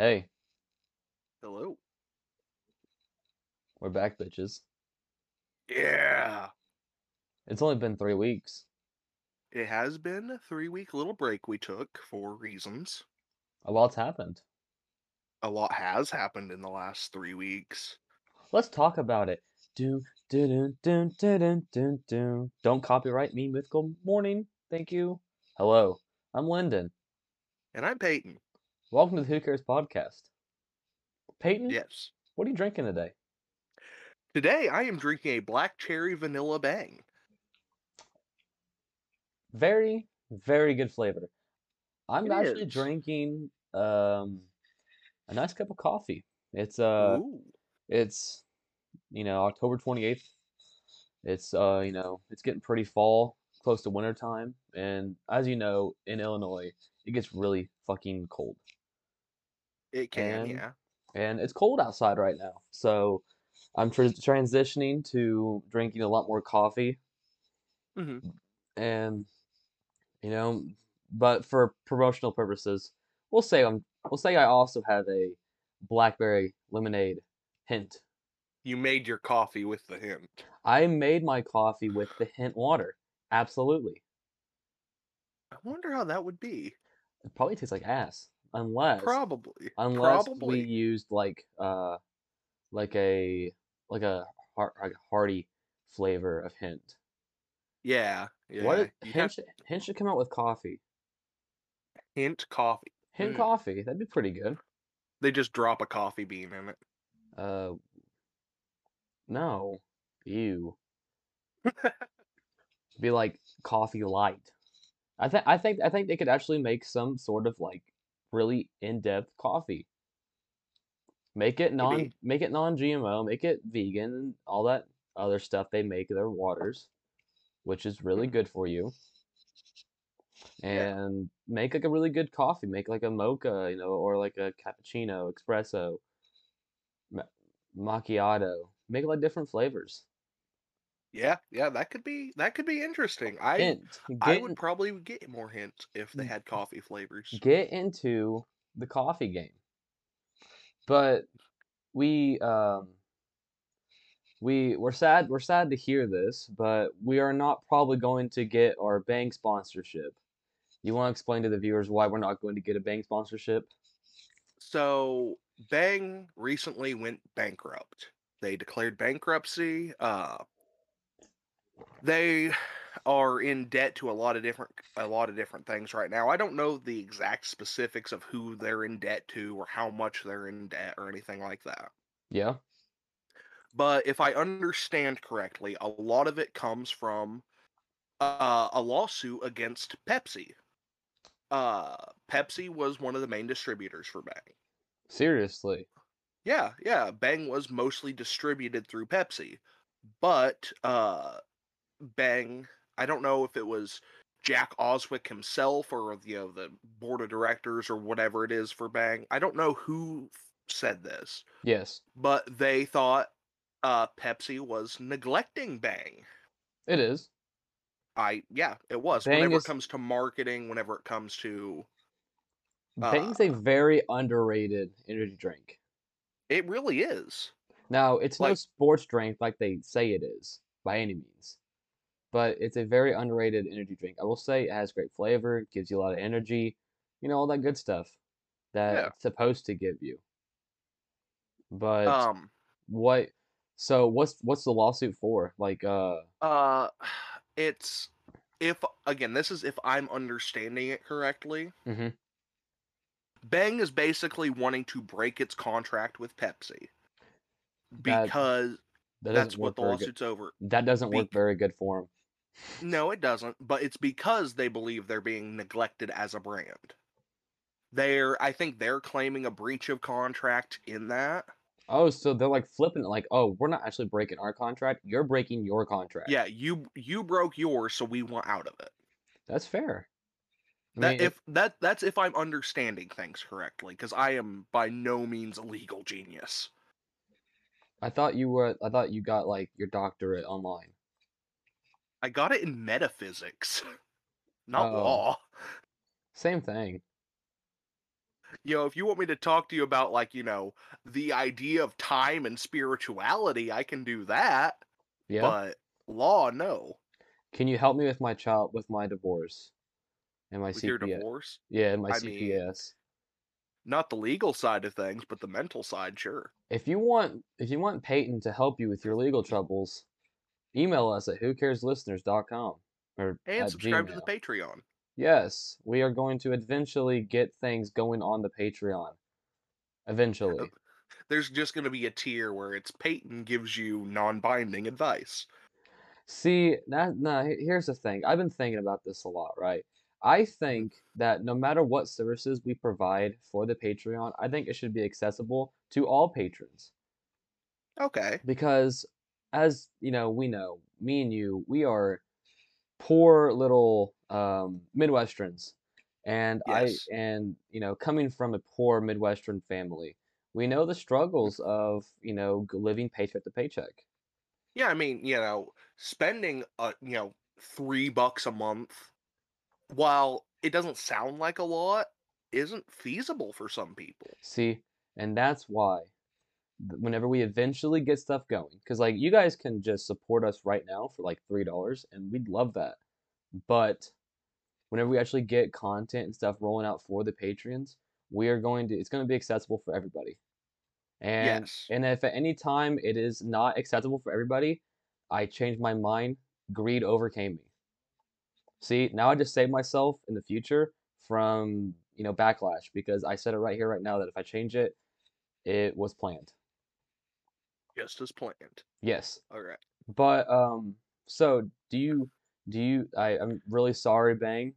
Hey, Hello. we're back, bitches. Yeah. It's only been three weeks. It has been a three week little break we took for reasons. A lot's happened. A lot has happened in the last three weeks. Let's talk about it. Do do do do do do do do. Don't copyright me with good morning. Thank you. Hello, I'm Lynden. And I'm Payton. Welcome to the Who Cares podcast. Payton, Yes. what are you drinking today? Today I am drinking a black cherry vanilla bang. Very, very good flavor. I'm It actually is. drinking um a nice cup of coffee. It's uh Ooh. it's you know October 28th. It's uh you know it's getting pretty fall, close to winter time, and as you know in Illinois it gets really fucking cold, It can, and yeah. and it's cold outside right now. So I'm tr transitioning to drinking a lot more coffee, hmm and you know, but for promotional purposes, we'll say I'm we'll say I also have a blackberry lemonade hint. You made your coffee with the hint. I made my coffee with the hint water. Absolutely. I wonder how that would be. It probably tastes like ass. Unless Probably. unless probably. we used like uh like a like a heart like a hearty flavor of hint. Yeah. What Yeah. if- hint have should, hint should come out with coffee. hint coffee. Hint Mm. coffee. That'd be pretty good. They just drop a coffee bean in it. Uh no. Ew. Be like coffee light. I think I think I think they could actually make some sort of like really in-depth coffee. Make it non Maybe. make it non-GMO, make it vegan all that other stuff they make their waters, which is really Mhm. good for you. Yeah. And make like a really good coffee, make like a mocha, you know, or like a cappuccino, espresso, ma- macchiato. Make like different flavors. Yeah, yeah, that could be that could be interesting. I Hint, I would in- probably get more hints if they had coffee flavors. get into the coffee game. But we um we we're sad we're sad to hear this, but we are not probably going to get our Bang sponsorship. You want to explain to the viewers why we're not going to get a Bang sponsorship? So Bang recently went bankrupt. They declared bankruptcy. Uh they are in debt to a lot of different a lot of different things right now. I don't know the exact specifics of who they're in debt to or how much they're in debt or anything like that. Yeah. But if I understand correctly, a lot of it comes from uh, a lawsuit against Pepsi. Uh, Pepsi was one of the main distributors for Bang. Seriously. Yeah, yeah, Bang was mostly distributed through Pepsi, but uh, Bang, I don't know if it was Jack Owoc himself or you know the board of directors or whatever it is for Bang. I don't know who said this, Yes. but they thought uh, Pepsi was neglecting Bang. It is. I yeah, it was. Bang whenever is it comes to marketing, whenever it comes to Bang's a uh, very underrated energy drink. it really is. Now, it's no Like sports drink like they say it is by any means, but it's a very underrated energy drink. I will say it has great flavor, gives you a lot of energy, you know, all that good stuff that yeah. it's supposed to give you. But Um what, so what's what's the lawsuit for? Like, uh, uh it's if again, this is if I'm understanding it correctly. hmm Bang is basically wanting to break its contract with Pepsi because that that's what the very good. lawsuit's over. That doesn't work very good for them. No, it doesn't, but it's because they believe they're being neglected as a brand. They're I think they're claiming a breach of contract in that. Oh, so they're like flipping it, like, oh, we're not actually breaking our contract. You're breaking your contract. Yeah, you you broke yours, so we want out of it. That's fair. I That mean, if if that that's if I'm understanding things correctly, because I am by no means a legal genius. I thought you were, I thought you got like your doctorate online. I got it in metaphysics, not Oh, law. same thing. you know, if you want me to talk to you about like, you know, the idea of time and spirituality, I can do that. Yeah. But law, no. Can you help me with my child with my divorce and my With your CPS? divorce, Yeah, and my I mean, CPS. not the legal side of things, but the mental side, sure. If you want if you want Payton to help you with your legal troubles, email us at who cares whocareslisteners.com or And subscribe to the Patreon. Yes, we are going to eventually get things going on the Patreon. Eventually. There's just going to be a tier where it's Payton gives you non-binding advice. See, that no, here's the thing. I've been thinking about this a lot, right? I mm-hmm. think that no matter what services we provide for the Patreon, I think it should be accessible to all patrons. Okay. Because as, you know, we know, me and you, we are poor little um Midwesterns. And Yes. I and you know, coming from a poor Midwestern family, we know the struggles of, you know, living paycheck to paycheck. Yeah, I mean, you know, spending uh, you know, 3 bucks a month while it doesn't sound like a lot isn't feasible for some people. See, and that's why whenever we eventually get stuff going, because like you guys can just support us right now for like three dollars, and we'd love that. But whenever we actually get content and stuff rolling out for the Patreons, we are going to it's going to be accessible for everybody. And Yes. and if at any time it is not accessible for everybody, I change my mind. Greed overcame me. See, now I just saved myself in the future from, you know, backlash because I said it right here, right now that if I change it, it was planned. Just as planned. Yes. All right. But um, so do you do you I, I'm really sorry, Bang.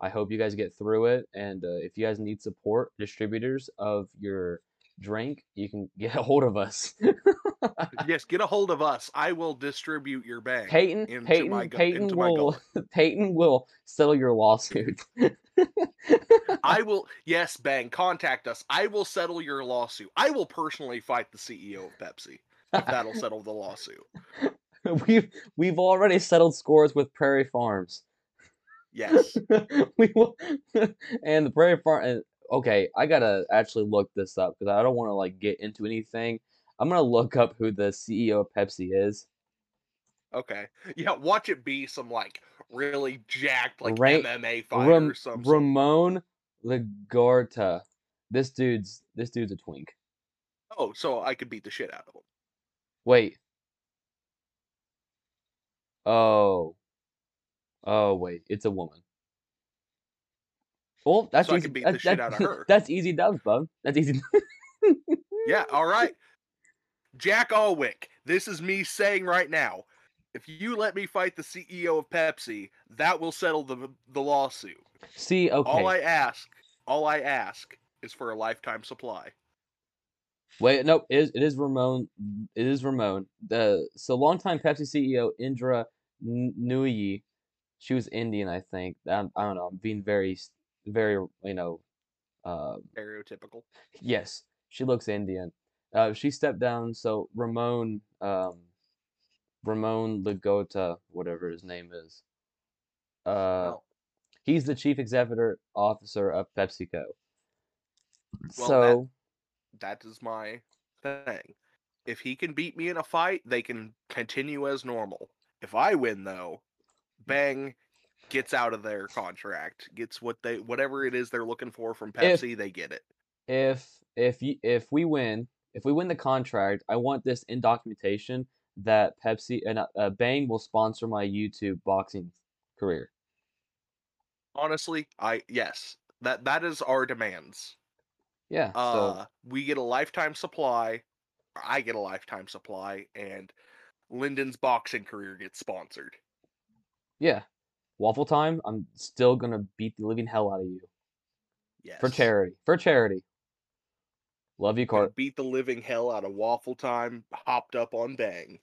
I hope you guys get through it. And uh, if you guys need support, distributors of your drink, you can get a hold of us. yes, get a hold of us. I will distribute your bag. Payton, into Payton, my gu- Payton into will gullet. Payton will settle your lawsuit. I will yes, bang, contact us. I will settle your lawsuit. I will personally fight the CEO of Pepsi that'll settle the lawsuit. we've we've already settled scores with Prairie Farms. Yes. we will, and the Prairie Farm. Okay, I gotta actually look this up because I don't want to like get into anything. I'm gonna look up who the CEO of Pepsi is. Okay. Yeah, watch it be some like really jacked like Ra- MMA fighter Ram- or something. Ramon Laguarta. This dude's this dude's a twink. oh, so I could beat the shit out of him. Wait. Oh. Oh wait, it's a woman. Well, that's So easy. can beat that- the shit out of her. That's easy dubs, bub. That's easy. Yeah, all right. Jack Owoc, this is me saying right now. If you let me fight the CEO of Pepsi, that will settle the the lawsuit. See, okay. All I ask, all I ask is for a lifetime supply. Wait, nope. It is, it is Ramon. It is Ramon. The so longtime Pepsi CEO Indra N- Nooyi. She was Indian, I think. I, I don't know. I'm being very, very, you know, uh, Stereotypical. yes, she looks Indian. Uh, she stepped down. So Ramon, um, Ramon Lagota, whatever his name is. Uh, Oh, he's the chief executive officer of PepsiCo. Well, so. That is my thing. If he can beat me in a fight, they can continue as normal. If I win though, Bang gets out of their contract, gets what they whatever it is they're looking for from If- Pepsi, they get it. if if you, if we win, if we win the contract, I want this in documentation that Pepsi and uh, uh, Bang will sponsor my YouTube boxing career. Honestly, I yes. That that is our demands. Yeah. so Uh we get a lifetime supply, I get a lifetime supply, and Lynden's boxing career gets sponsored. yeah, waffle time. I'm still gonna beat the living hell out of you Yes. for charity. For charity. Love you, Cart. beat the living hell out of Waffle Time, hopped up on Bang.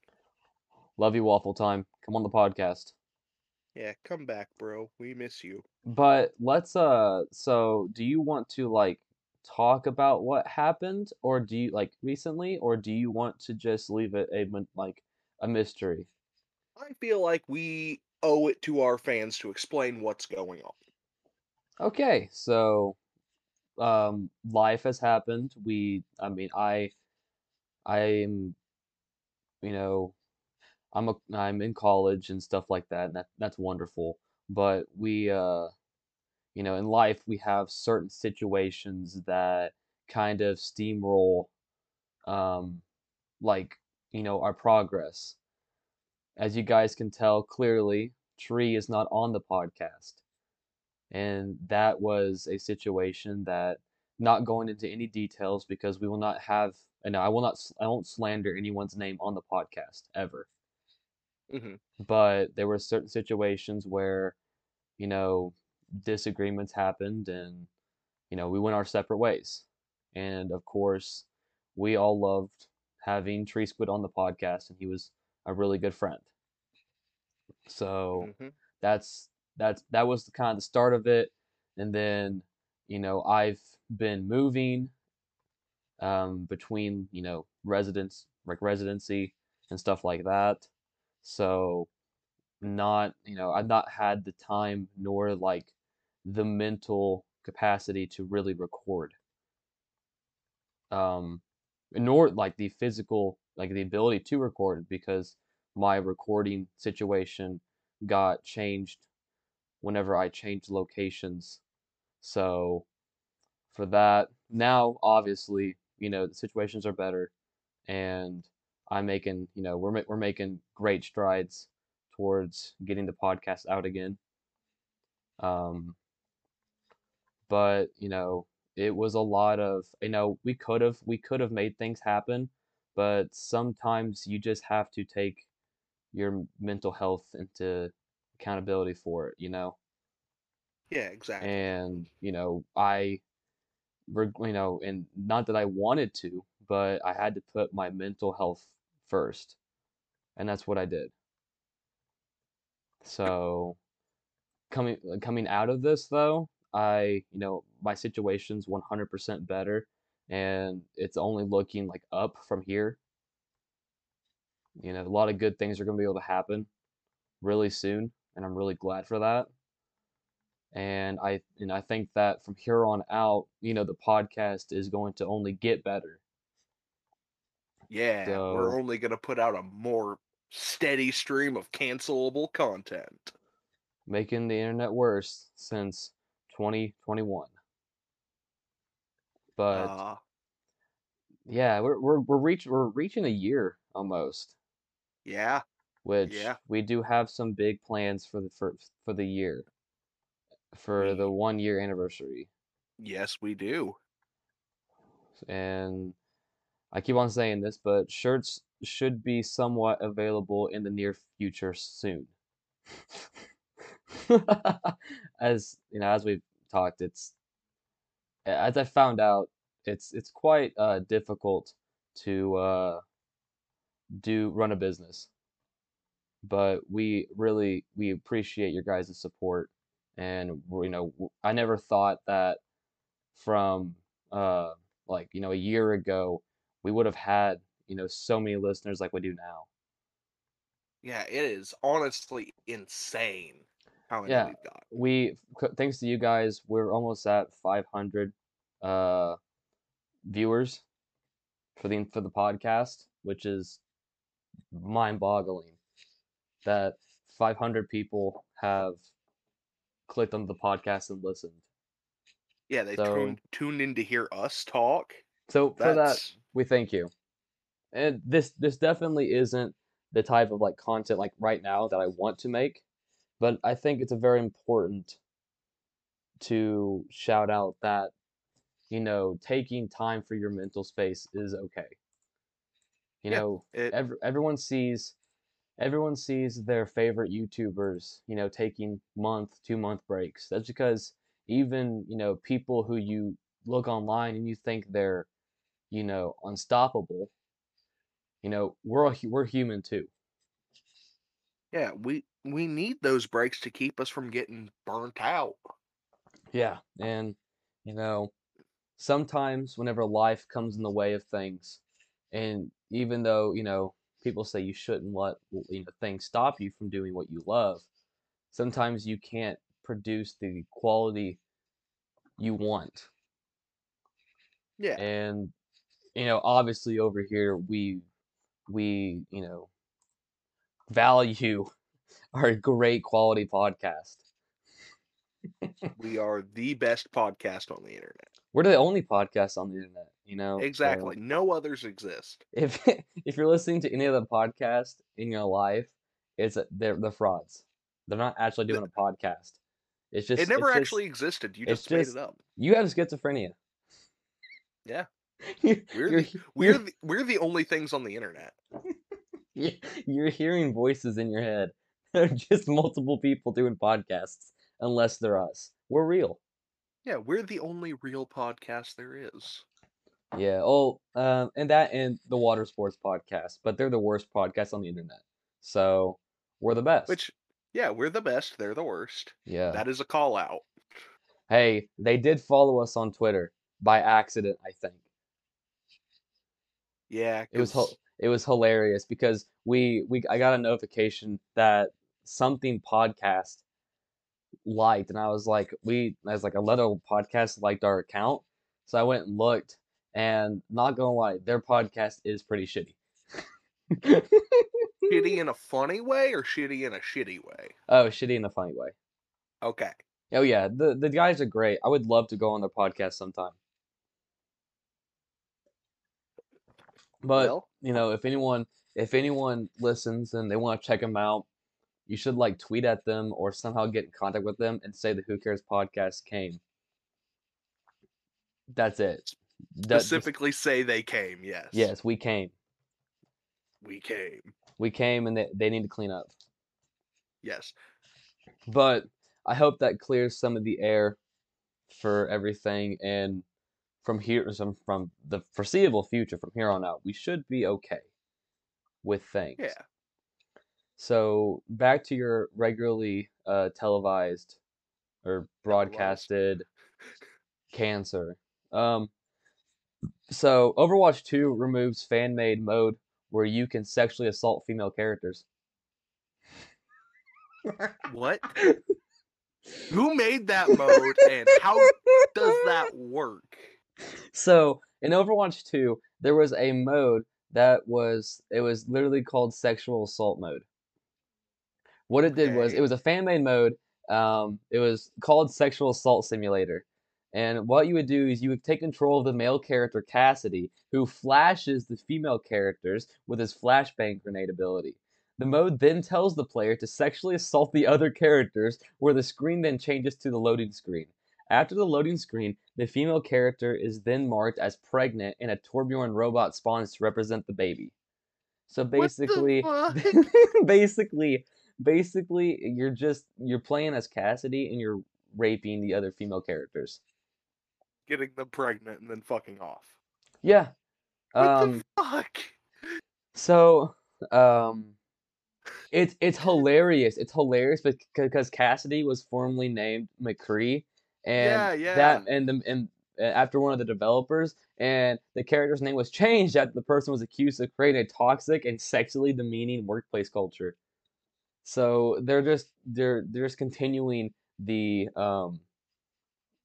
Love you, waffle time. Come on the podcast. Yeah, come back, bro. We miss you. But let's uh. So, do you want to like talk about what happened, or do you like recently, or do you want to just leave it a like a mystery? I feel like we owe it to our fans to explain what's going on. Okay, so um, life has happened. We, I mean, I, I'm, you know, I'm a, I'm in college and stuff like that, and that that's wonderful. But we, uh, you know, in life we have certain situations that kind of steamroll, um, like, you know, our progress. As you guys can tell clearly, Tree is not on the podcast. And that was a situation that, not going into any details because we will not have, and I will not, I won't slander anyone's name on the podcast ever. hmm But there were certain situations where, you know, disagreements happened and, you know, we went our separate ways. And of course, we all loved having Tree Squid on the podcast, and he was a really good friend. So hmm that's that's that was the kind of the start of it. And then, you know, I've been moving um, between, you know, residence like residency and stuff like that. So not, you know, I've not had the time nor like the mental capacity to really record. Um, nor like the physical, like the ability to record because my recording situation got changed whenever I changed locations. So for that, now obviously, you know, the situations are better and I'm making, you know, we're we're making great strides towards getting the podcast out again. Um, but, you know, it was a lot of, you know, we could have we could have made things happen, but sometimes you just have to take your mental health into accountability for it, you know? Yeah, exactly. And, you know, I you know, and not that I wanted to, but I had to put my mental health first, and that's what I did. So coming uh, coming out of this though, I, you know, my situation's 100% better, and it's only looking like up from here. You know, a lot of good things are going to be able to happen really soon, and I'm really glad for that. And I and I think that from here on out, you know, the podcast is going to only get better. Yeah, we're only gonna put out a more steady stream of cancelable content. making the internet worse since 2021. But Uh, yeah, we're we're we're reach we're reaching a year almost, yeah, which yeah. we do have some big plans for the for, for the year, for the one year anniversary. yes, we do. And I keep on saying this, but shirts should be somewhat available in the near future soon. As you know, as we've talked, it's as I found out, it's it's quite uh, difficult to uh, do run a business, but we really we appreciate your guys' support, and you know I never thought that from uh, like you know a year ago we would have had you know so many listeners like we do now. Yeah, it is honestly insane how many Yeah, we've got. we thanks to you guys, we're almost at 500 uh, viewers for the for the podcast, which is mind-boggling that 500 people have clicked on the podcast and listened. Yeah, they So, tuned tuned in to hear us talk. so for that, we thank you. And this this definitely isn't the type of like content like right now that I want to make, but I think it's a very important to shout out that, you know, taking time for your mental space is okay. You yeah, know, it every, everyone sees everyone sees their favorite YouTubers, you know, taking month, two month breaks. That's because even, you know, people who you look online and you think they're, you know, unstoppable, you know, we're we're human too. yeah, we we need those breaks to keep us from getting burnt out. Yeah. And, you know, sometimes whenever life comes in the way of things, and even though, you know, people say you shouldn't let, you know, things stop you from doing what you love, sometimes you can't produce the quality you want. Yeah. and you know obviously over here we we you know value our great quality podcast we are the best podcast on the internet. we're the only podcast on the internet you know so Exactly. No others exist. if if you're listening to any other podcast in your life it's they're the frauds they're not actually doing a podcast it's just it never it's just- actually existed. You just made just- it up. you have schizophrenia Yeah. We're you're, the, we're the, we're the only things on the internet. you're hearing voices in your head they're just multiple people doing podcasts unless they're us we're real Yeah, we're the only real podcast there is. Yeah. Oh, um, and that and the Water Sports podcast, but they're the worst podcast on the internet. So we're the best. Which, yeah, we're the best. They're the worst. yeah. That is a call out. Hey, they did follow us on Twitter by accident, I think. Yeah, It was it was hilarious because we we I got a notification that something podcast liked, and I was like, we as like a little podcast liked our account, so I went and looked, and not gonna lie, their podcast is pretty shitty. shitty in a funny way or shitty in a shitty way. Oh, shitty in a funny way. Okay. Oh yeah, the the guys are great. I would love to go on their podcast sometime. But well, you know, if anyone if anyone listens and they want to check them out, you should like tweet at them or somehow get in contact with them and say the Who Cares podcast came. That's it. That just- specifically say they came. Yes. yes, we came. We came. We came and they, they need to clean up. Yes. But I hope that clears some of the air for everything and from here some from the foreseeable future from here on out we should be okay with things Yeah. So back to your regularly uh, televised or broadcasted cancer um so overwatch 2 removes fan made mode where you can sexually assault female characters What? Who made that mode and how does that work? So in Overwatch 2, there was a mode that was it was literally called sexual assault mode. What it did was it was a fan made mode. Um, it was called Sexual Assault Simulator. And what you would do is you would take control of the male character Cassidy, who flashes the female characters with his flashbang grenade ability. The mode then tells the player to sexually assault the other characters, where the screen then changes to the loading screen. After the loading screen, the female character is then marked as pregnant and a Torbjorn robot spawns to represent the baby. So basically basically basically you're just you're playing as Cassidy and you're raping the other female characters. Getting them pregnant and then fucking off. Yeah. What Um the fuck? so um it's it's hilarious. It's hilarious because Cassidy was formerly named McCree and Yeah, yeah. that and the and uh, after one of the developers and the character's name was changed after the person was accused of creating a toxic and sexually demeaning workplace culture. So they're just they're they're just continuing the um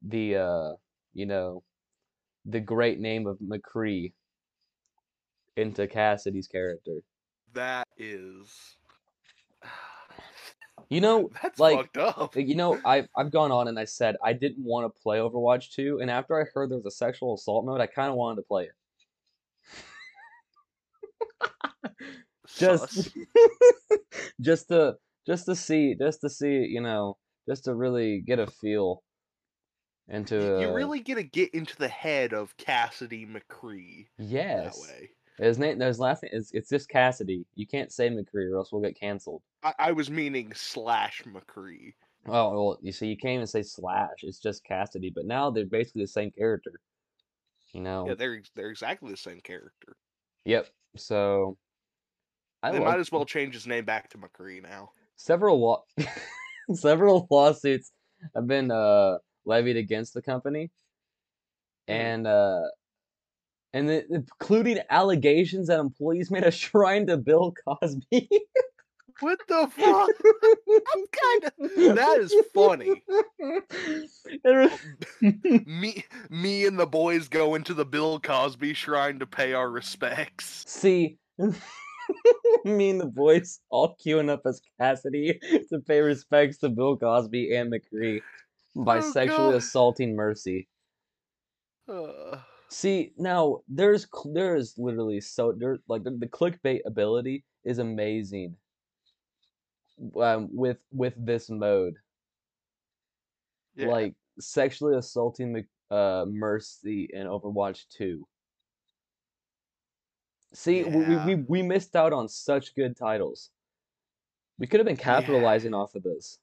the uh you know the great name of McCree into Cassidy's character. That is. You know, That's like- fucked up. You know, I've I've gone on and I said I didn't want to play Overwatch 2, and after I heard there was a sexual assault mode, I kind of wanted to play it. Just just to just to see just to see, you know, just to really get a feel into You- you uh, really get to get into the head of Cassidy McCree yes. that way. His name his last name is it's just Cassidy. You can't say McCree or else we'll get canceled. I, I was meaning slash McCree. Oh well, you see, you can't even say slash. It's just Cassidy. But now they're basically the same character. You know. Yeah, they're they're exactly the same character. Yep. So I they might as well change his name back to McCree now. several law several lawsuits have been uh levied against the company, Mhm. and uh and the, including allegations that employees made a shrine to Bill Cosby. What the fuck? I'm kind of. That is funny. me, me, and the boys go into the Bill Cosby shrine to pay our respects. See, me and the boys all queuing up as Cassidy to pay respects to Bill Cosby and McCree by Oh, sexually God. assaulting Mercy. Uh, See, now there's there is literally so there like the, the clickbait ability is amazing. Um, with with this mode, yeah. like sexually assaulting Mc, uh Mercy in Overwatch 2. See, we, we we we missed out on such good titles. We could have been capitalizing off of this.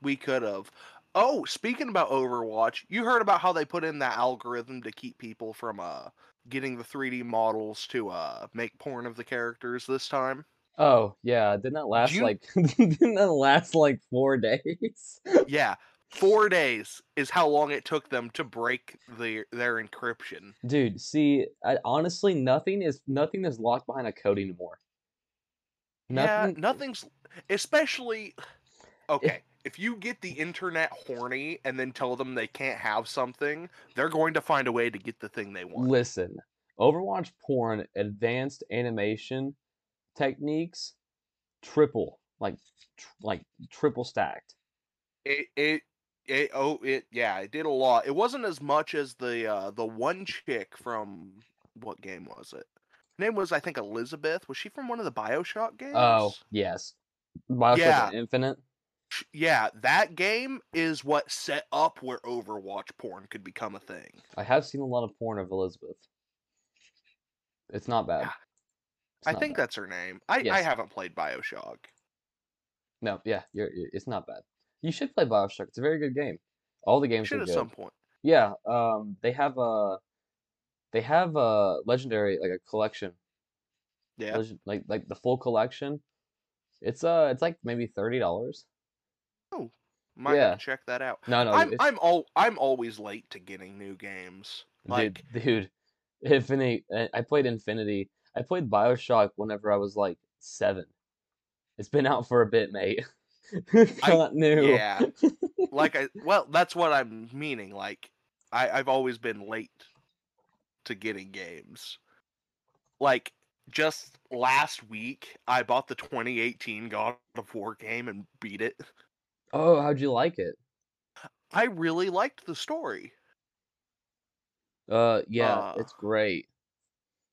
we could have. Oh, speaking about Overwatch, you heard about how they put in that algorithm to keep people from uh getting the 3D models to uh make porn of the characters this time. Oh, yeah, didn't that last you- like didn't that last like 4 days? Yeah, four days is how long it took them to break their their encryption. Dude, see, I, honestly, nothing is nothing is locked behind a code anymore. Yeah, nothing's especially okay. If you get the internet horny and then tell them they can't have something, they're going to find a way to get the thing they want. Listen, Overwatch porn advanced animation techniques triple, like tr- like triple stacked. It it it oh it yeah, it did a lot. It wasn't as much as the uh the one chick from what game was it? Her name was I think Elizabeth. Was she from one of the BioShock games? Oh, yes. Bioshock Yeah. Infinite. Yeah, that game is what set up where Overwatch porn could become a thing. I have seen a lot of porn of Elizabeth. It's not bad. Yeah. It's I not think bad. that's her name. I, I haven't played BioShock. No, yeah, you're, you're, it's not bad. You should play Bioshock. It's a very good game. All the games Should are at some point. Yeah, um, they have a, they have a legendary like a collection, Yeah. legend, like like the full collection. It's uh, it's like maybe thirty dollars. Oh, might yeah. check that out. No, no, I'm it's, I'm all I'm always late to getting new games. Like dude, dude, Infinity. I I played Infinity. I played Bioshock whenever I was like seven. It's been out for a bit, mate. it's I- not new. yeah. like I well, that's what I'm meaning. Like I I've always been late to getting games. Like just last week, I bought the 2018 God of War game and beat it. Oh, how'd you like it? I really liked the story. Uh, yeah, Uh, it's great.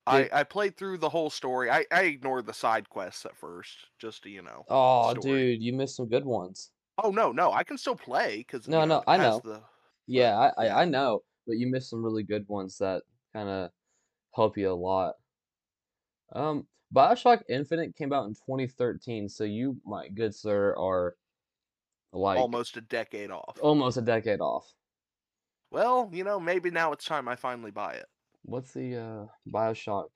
I, I played through the whole story. I, I ignored the side quests at first, just to you know. Oh, story. dude, you missed some good ones. Oh no, no, I can still play because No, no, I know. The, Yeah, I, I. I know, but you missed some really good ones that kind of help you a lot. Um, Bioshock Infinite came out in 2013, so you, my good sir, are like almost a decade off. almost a decade off. Well, you know, maybe now it's time I finally buy it. What's the uh Bioshock?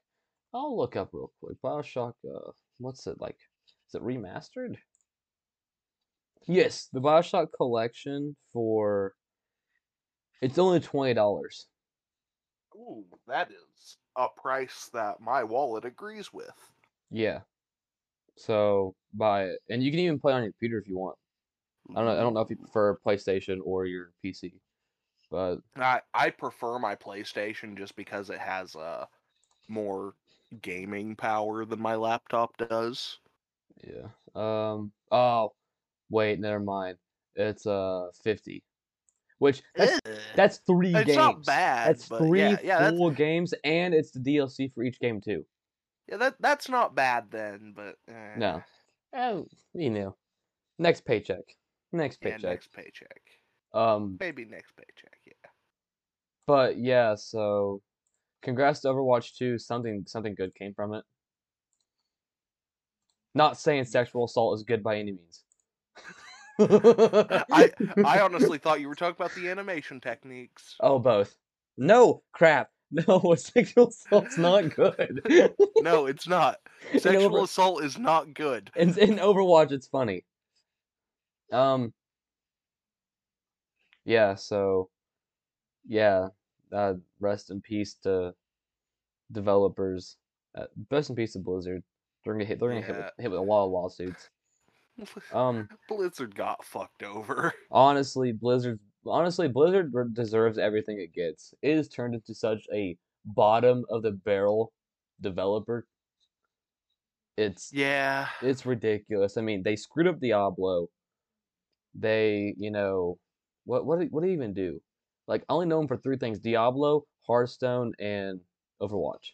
I'll look up real quick. Bioshock, uh, what's it like? Is it remastered? Yes, the Bioshock collection for it's only twenty dollars. Ooh, that is a price that my wallet agrees with. Yeah. So buy it, and you can even play on your computer if you want. I don't know. I don't know if you prefer PlayStation or your PC, but I I prefer my PlayStation just because it has uh more gaming power than my laptop does. yeah. Um. Oh, wait. Never mind. It's uh fifty, which that's Ugh. that's three It's games. not bad, That's three yeah, yeah, that's, full games, and it's the DLC for each game too. yeah, that that's not bad then, but eh, No. Oh, you know, next paycheck. Next yeah, paycheck. next paycheck, Um, maybe next paycheck, yeah. But yeah. So, congrats to Overwatch 2. Something something good came from it. Not saying sexual assault is good by any means. I I honestly thought you were talking about the animation techniques. Oh, both. No, crap. No, sexual assault's not good. No, it's not. Sexual Over- assault is not good. in, in Overwatch, it's funny. Um. Yeah. So. Yeah. Uh, rest in peace to developers. Uh, rest in peace to Blizzard. They're gonna hit. They're gonna hit, with, hit with a lot of lawsuits. Um, Blizzard got fucked over. honestly, Blizzard honestly Blizzard deserves everything it gets. It has turned into such a bottom of the barrel developer. It's Yeah. it's ridiculous. I mean, they screwed up Diablo. They, you know, what what what did they even do? Like, I only know them for three things: Diablo, Hearthstone, and Overwatch.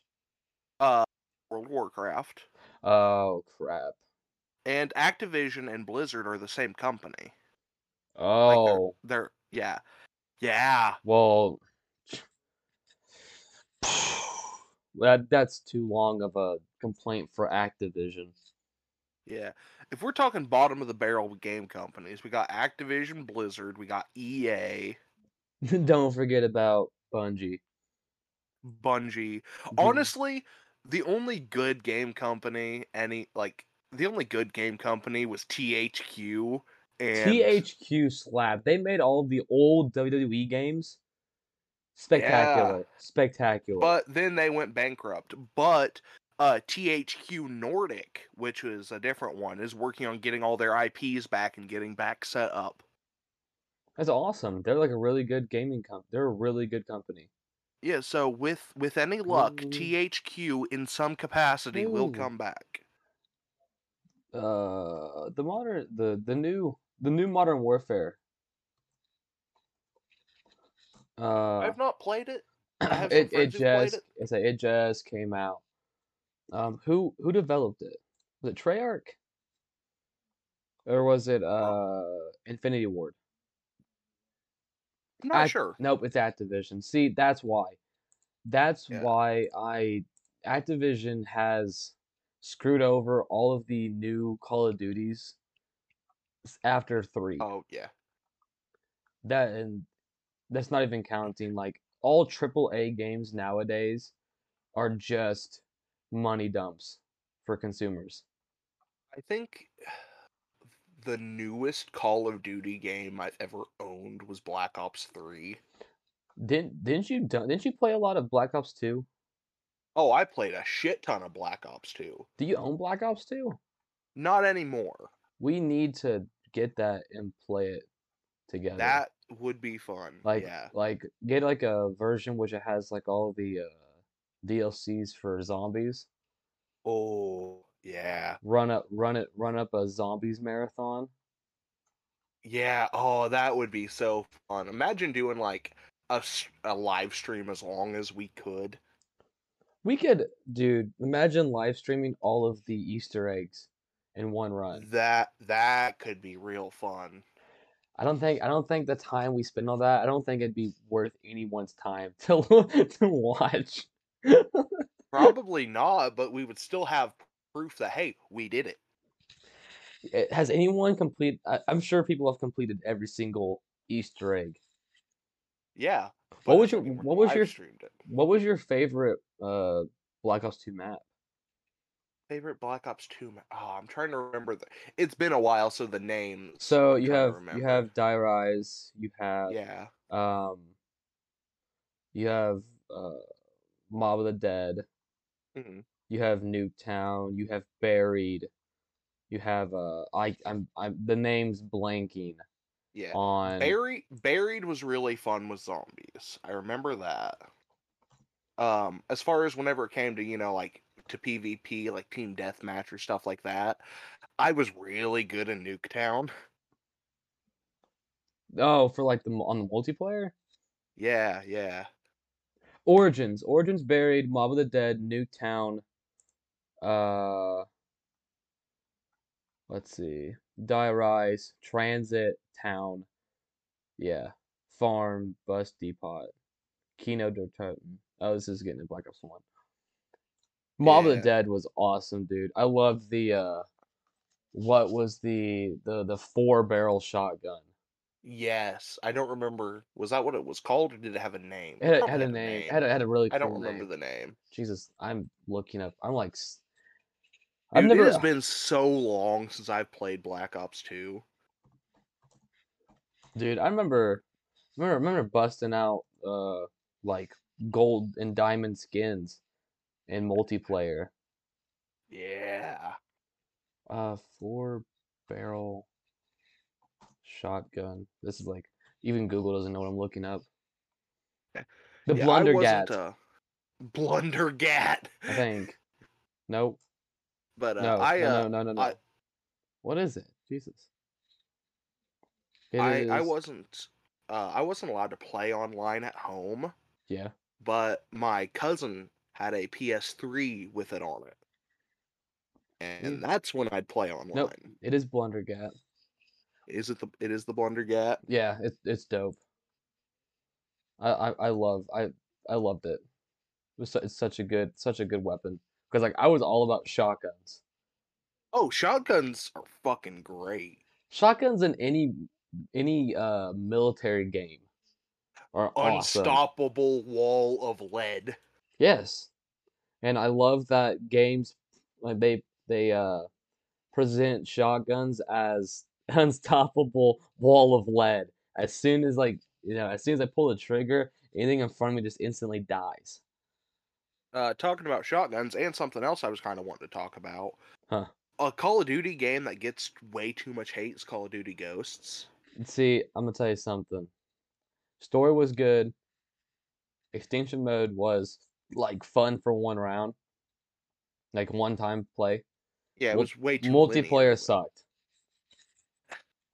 Uh, World Warcraft Oh crap! and Activision and Blizzard are the same company. Like Oh they're, they're yeah, yeah. well, that that's too long of a complaint for Activision. Yeah. If we're talking bottom of the barrel game companies, we got Activision, Blizzard, we got EA, Don't forget about Bungie. Bungie. Honestly, the only good game company any like the only good game company was THQ and THQ slap. They made all of the old WWE games spectacular. Spectacular. but then they went bankrupt. But uh THQ Nordic, which was a different one, is working on getting all their IPs back and getting back set up. That's awesome. They're like a really good gaming company. They're a really good company. Yeah, so with with any luck, Ooh. THQ in some capacity will come back. Uh, the modern, the the new, the new Modern Warfare. Uh, I've not played it. I have it it friends who've played just it. it's like it just came out. Um, who who developed it? Was it Treyarch? Or was it uh Infinity Ward? I'm not Act- sure. Nope, it's Activision. See, that's why. That's Yeah. why I Activision has screwed over all of the new Call of Duties after 3. Oh yeah. That and that's not even counting like all triple A games nowadays are just money dumps for consumers. I think the newest Call of Duty game I've ever owned was Black Ops 3. Didn't didn't you didn't you play a lot of Black Ops 2? Oh, I played a shit ton of Black Ops 2. Do you own Black Ops 2? Not anymore. We need to get that and play it together. That would be fun. like yeah. like get like a version which it has like all the uh DLCs for zombies. Oh, yeah. Run up run it run up a zombies marathon. Yeah. Oh, that would be so fun. Imagine doing like a, a live stream as long as we could. We could dude, imagine live streaming all of the Easter eggs in one run. That that could be real fun. I don't think I don't think the time we spend on that, I don't think it'd be worth anyone's time to to watch. Probably not, but we would still have proof that hey, we did it. It- Has anyone complete I, I'm sure people have completed every single Easter egg. Yeah. What was your- what was your- live streamed it? What was your favorite uh Black Ops 2 map? favorite Black Ops 2 map? Oh, I'm trying to remember the It's been a while so the names So I'm you have you have Die Rise, you have Yeah. um you have uh Mob of the Dead, mhm. You have Nuketown, you have Buried, you have uh I I'm I'm the name's blanking Yeah. on Buried Buried was really fun with zombies. I remember that. Um, as far as whenever it came to, you know, like to PvP, like team deathmatch or stuff like that, I was really good in Nuketown. oh for like the on the multiplayer Yeah, yeah. Origins Origins Buried Mob of the Dead Nuketown uh let's see Die Rise Transit Town yeah Farm Bus Depot Kino Toten oh this is getting in Black Ops 1 Mob of the Dead was awesome dude I love the uh what was the the the four barrel shotgun Yes. I don't remember was that what it was called or did it have a name? it had, probably had a had name it had a, had a really I don't remember name. the name. Jesus, I'm looking up. I'm like, Dude, I've never. it has been so long since I've played Black Ops 2. Dude, I remember, remember, remember busting out uh like gold and diamond skins in multiplayer. Yeah. Uh, four barrel shotgun. This is like even Google doesn't know what I'm looking up. The Yeah, Blundergat, Blundergat. I think. Nope. But uh, No, I no, uh, no, no, no, no. I- what is it? Jesus. It I I wasn't uh, I wasn't allowed to play online at home, Yeah. but my cousin had a PS3 with it on it, and Mm. that's when I'd play online. It is Blundergat. Is it the it is the Blundergat? Yeah, it's it's dope. I I, I love I I loved it. It was su- it's such a good such a good weapon because like I was all about shotguns. Oh, shotguns are fucking great. Shotguns in any any uh military game are awesome. Unstoppable wall of lead. Yes. And I love that games like they they uh present shotguns as unstoppable wall of lead. As soon as like you know, as soon as I pull the trigger, anything in front of me just instantly dies. Uh, talking about shotguns and something else I was kind of wanting to talk about. Huh. A Call of Duty game that gets way too much hate is Call of Duty Ghosts. See, I'm gonna tell you something. Story was good. Extinction mode was like fun for one round. Like one time play. Yeah, it was way too Multiplayer linear. sucked.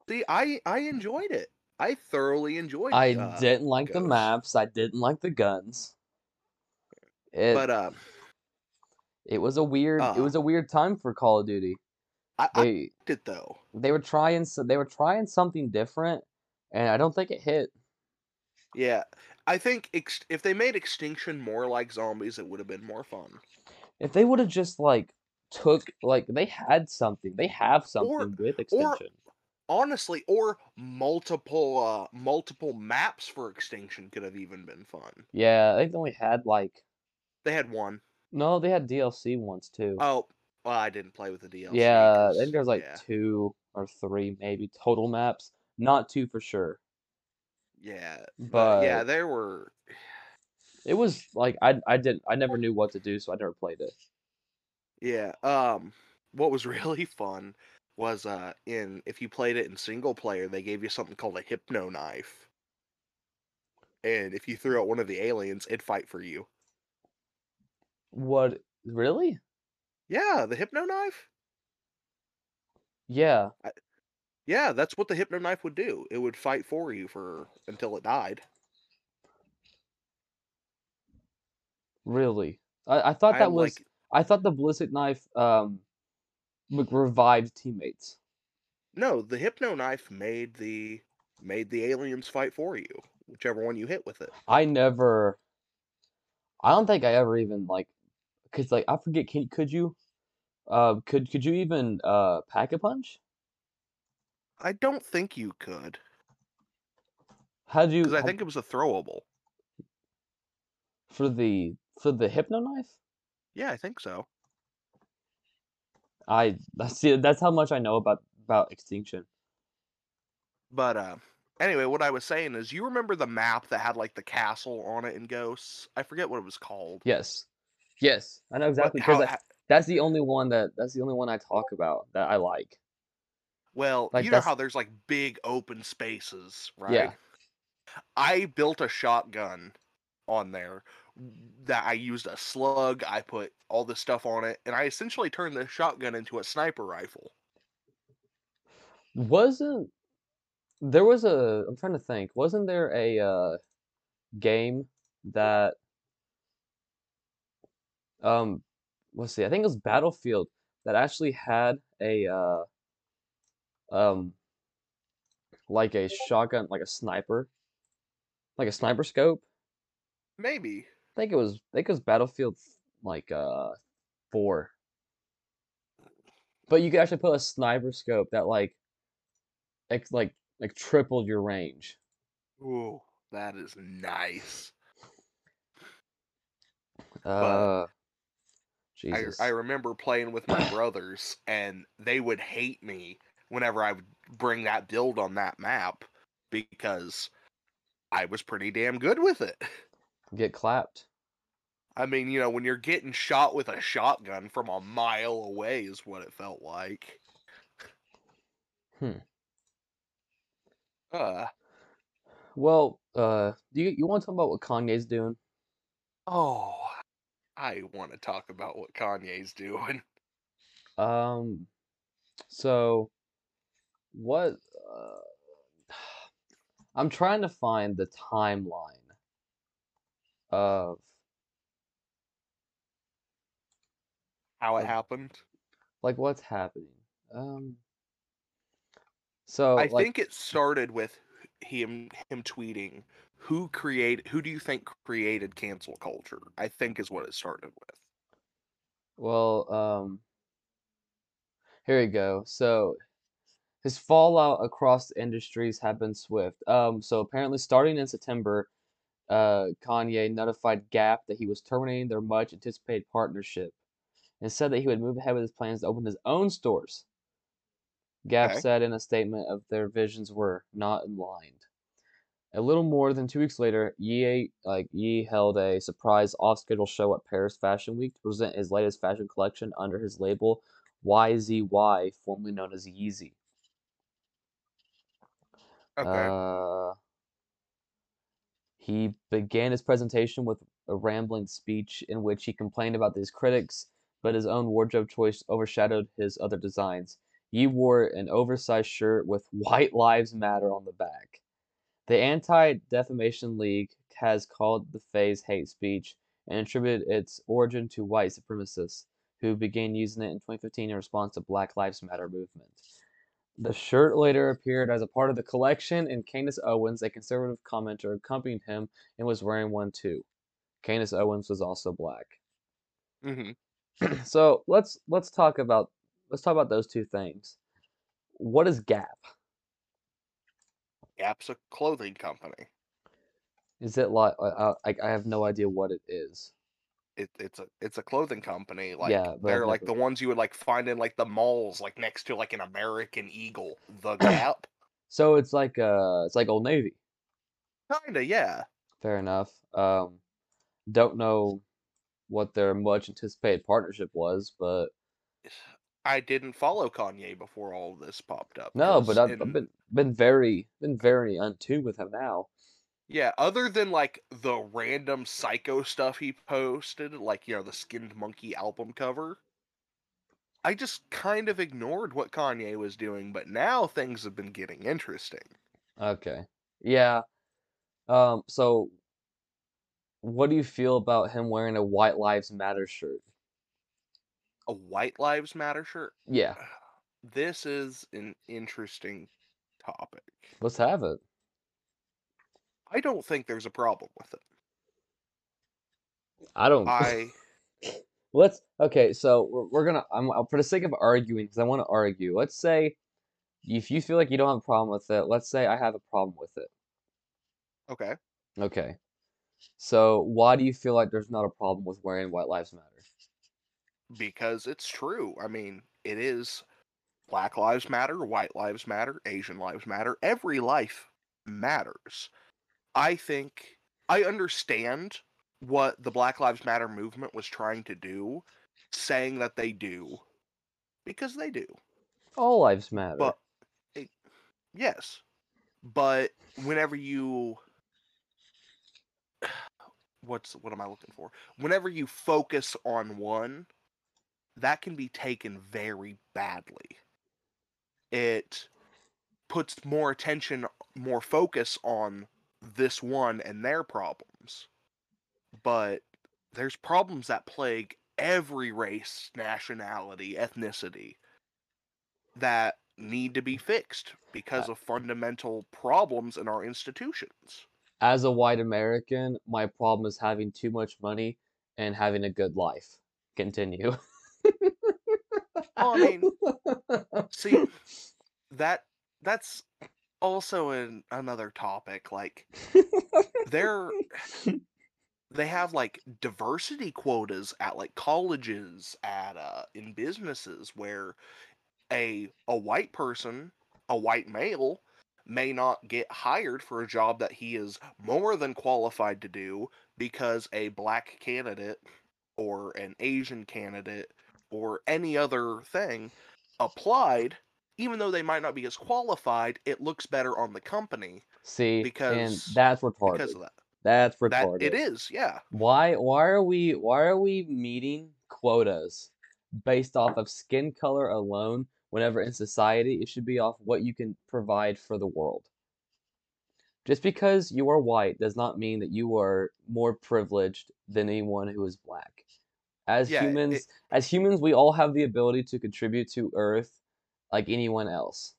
See, I I enjoyed it. I thoroughly enjoyed. It. I uh, didn't like the maps. I didn't like the guns. It but uh, it was a weird it uh, was a weird time for Call of Duty. I, I liked it though. they were trying so they were trying something different, and I don't think it hit. Yeah, I think ex- if they made Extinction more like zombies, it would have been more fun. If they would have just like took like they had something, they have something with Extinction. Honestly, or multiple uh multiple maps for Extinction could have even been fun. Yeah, I think they only had like They had one. no, they had DLC ones too. Oh, well, I didn't play with the DLC. yeah, I think there's like yeah, two or three maybe total maps, not two for sure. yeah, But but yeah, there were. it was like I I didn't I never knew what to do, so I never played it. Yeah. Um. What was really fun was uh in if you played it in single player, they gave you something called a hypno knife, and if you threw out one of the aliens, it'd fight for you. What really? Yeah, the hypno knife. Yeah, Yeah, that's what the hypno knife would do. It would fight for you for until it died. really. I, I thought that I'm was like, I thought the ballistic knife um revived teammates. no, the hypno knife made the made the aliens fight for you, whichever one you hit with it. I never I don't think I ever even like cuz like I forget can could you uh could could you even uh pack a punch? I don't think you could, How do you because I how- think it was a throwable. for the for the hypno knife? Yeah, I think so. I that's see that's how much I know about about extinction. But uh anyway, what I was saying is you remember the map that had like the castle on it in Ghosts? I forget what it was called. Yes. Yes. I know exactly because that's the only one that that's the only one I talk about that I like. well, like, you know how there's like big open spaces, right? Yeah. I built a shotgun on there that I used a slug, I put all this stuff on it, and I essentially turned the shotgun into a sniper rifle. Wasn't there was a I'm trying to think. Wasn't there a uh game that um let's see, I think it was Battlefield that actually had a uh um like a shotgun like a sniper like a sniper scope. Maybe. I think it was I think it was Battlefield like uh 4. But you could actually put a sniper scope that like ex like like tripled your range. Ooh, that is nice. Uh I, I remember playing with my brothers, and they would hate me whenever I would bring that build on that map because I was pretty damn good with it. Get clapped. I mean, you know, when you're getting shot with a shotgun from a mile away is what it felt like. Hmm. Uh Well, uh, do you you want to talk about what Kanye's doing? oh, I want to talk about what Kanye's doing. Um, so what? Uh, I'm trying to find the timeline of How it of happened. like what's happening. Um, so I like, think it started with him him tweeting who create who do you think created cancel culture? I think is what it started with. well, um, here we go. So his fallout across industries have been swift. Um, so apparently, starting in September, uh, Kanye notified Gap that he was terminating their much anticipated partnership and said that he would move ahead with his plans to open his own stores. Gap Okay. said in a statement of their visions were not aligned. A little more than two weeks later, Ye like Ye held a surprise off-schedule show at Paris Fashion Week to present his latest fashion collection under his label YZY, formerly known as Yeezy. Okay. Uh, he began his presentation with a rambling speech in which he complained about his critics, but his own wardrobe choice overshadowed his other designs. He wore an oversized shirt with White Lives Matter on the back. The Anti-Defamation League has called the phase hate speech and attributed its origin to white supremacists who began using it in 2015 in response to Black Lives Matter movement. The shirt later appeared as a part of the collection, and Candace Owens, a conservative commenter, accompanied him and was wearing one too. Candace Owens was also black. hmm So let's let's talk about let's talk about those two things. What is Gap? Gap's a clothing company. Is it like I, I I have no idea what it is. It, it's a it's a clothing company. Like Yeah, I've they're like never. the ones you would like find in like the malls, like next to like an American Eagle, the Gap. So it's like uh it's like Old Navy. Kinda, yeah. Fair enough. Um, don't know what their much anticipated partnership was, but I didn't follow Kanye before all of this popped up. No, but I've, I've been been very been very untuned with him now. yeah, other than like the random psycho stuff he posted, like you know the Skinned Monkey album cover, I just kind of ignored what Kanye was doing. But now things have been getting interesting. Okay. Yeah. Um, so what do you feel about him wearing a White Lives Matter shirt? A White Lives Matter shirt. Yeah, This is an interesting topic. let's have it. I don't think there's a problem with it. I don't. I Let's. Okay, so we're, we're gonna. I'm uh, for the sake of arguing, because I want to argue. Let's say if you feel like you don't have a problem with it, let's say I have a problem with it. okay. Okay. So why do you feel like there's not a problem with wearing White Lives Matter? Because it's true. I mean, it is Black Lives Matter, White Lives Matter, Asian Lives Matter. Every life matters. I think I understand what the Black Lives Matter movement was trying to do, saying that they do, because they do. All lives matter. But it, yes, but whenever you what's what am I looking for? Whenever you focus on one, that can be taken very badly. It puts more attention, more focus on this one and their problems. But there's problems that plague every race, nationality, ethnicity that need to be fixed uh because of fundamental problems in our institutions. As a white American, my problem is having too much money and having a good life. Continue. Well, I mean, see, that that's also an, another topic. Like they're they have like diversity quotas at like colleges, at uh, in businesses where a a white person, a white male, may not get hired for a job that he is more than qualified to do because a black candidate or an Asian candidate or any other thing applied even though they might not be as qualified, it looks better on the company See, and because that's because retarded. of that. That's That retarded. it is, yeah. Why why are we why are we meeting quotas based off of skin color alone whenever in society it should be off what you can provide for the world? Just because you are white does not mean that you are more privileged than anyone who is black. As Yeah, it, humans, as humans, we all have the ability to contribute to Earth like anyone else.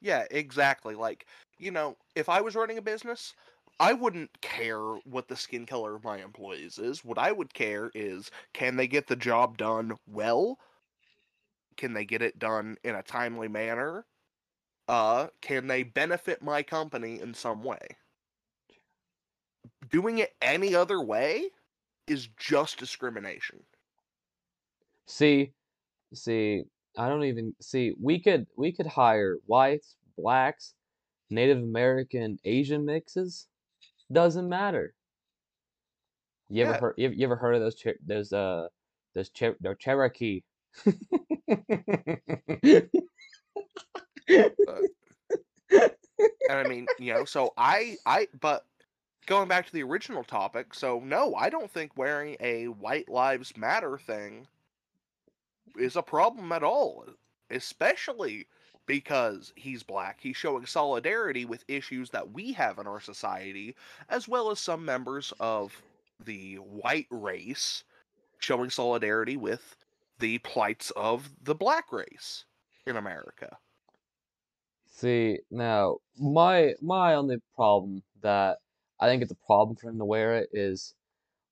yeah, exactly. Like, you know, if I was running a business, I wouldn't care what the skin color of my employees is. What I would care is can they get the job done well? Can they get it done in a timely manner? Uh, can they benefit my company in some way? Doing it any other way is just discrimination. See, see, I don't even see. We could we could hire whites, blacks, Native American, Asian mixes. Doesn't matter. You ever heard? You ever, you ever heard of those? Cher- those uh, those Cher- they're Cherokee. uh, and I mean, you know, so I I but going back to the original topic, so no, I don't think wearing a White Lives Matter thing is a problem at all, especially because he's black. He's showing solidarity with issues that we have in our society, as well as some members of the white race showing solidarity with the plights of the black race in America. See, now my my only problem that I think it's a problem for him to wear it is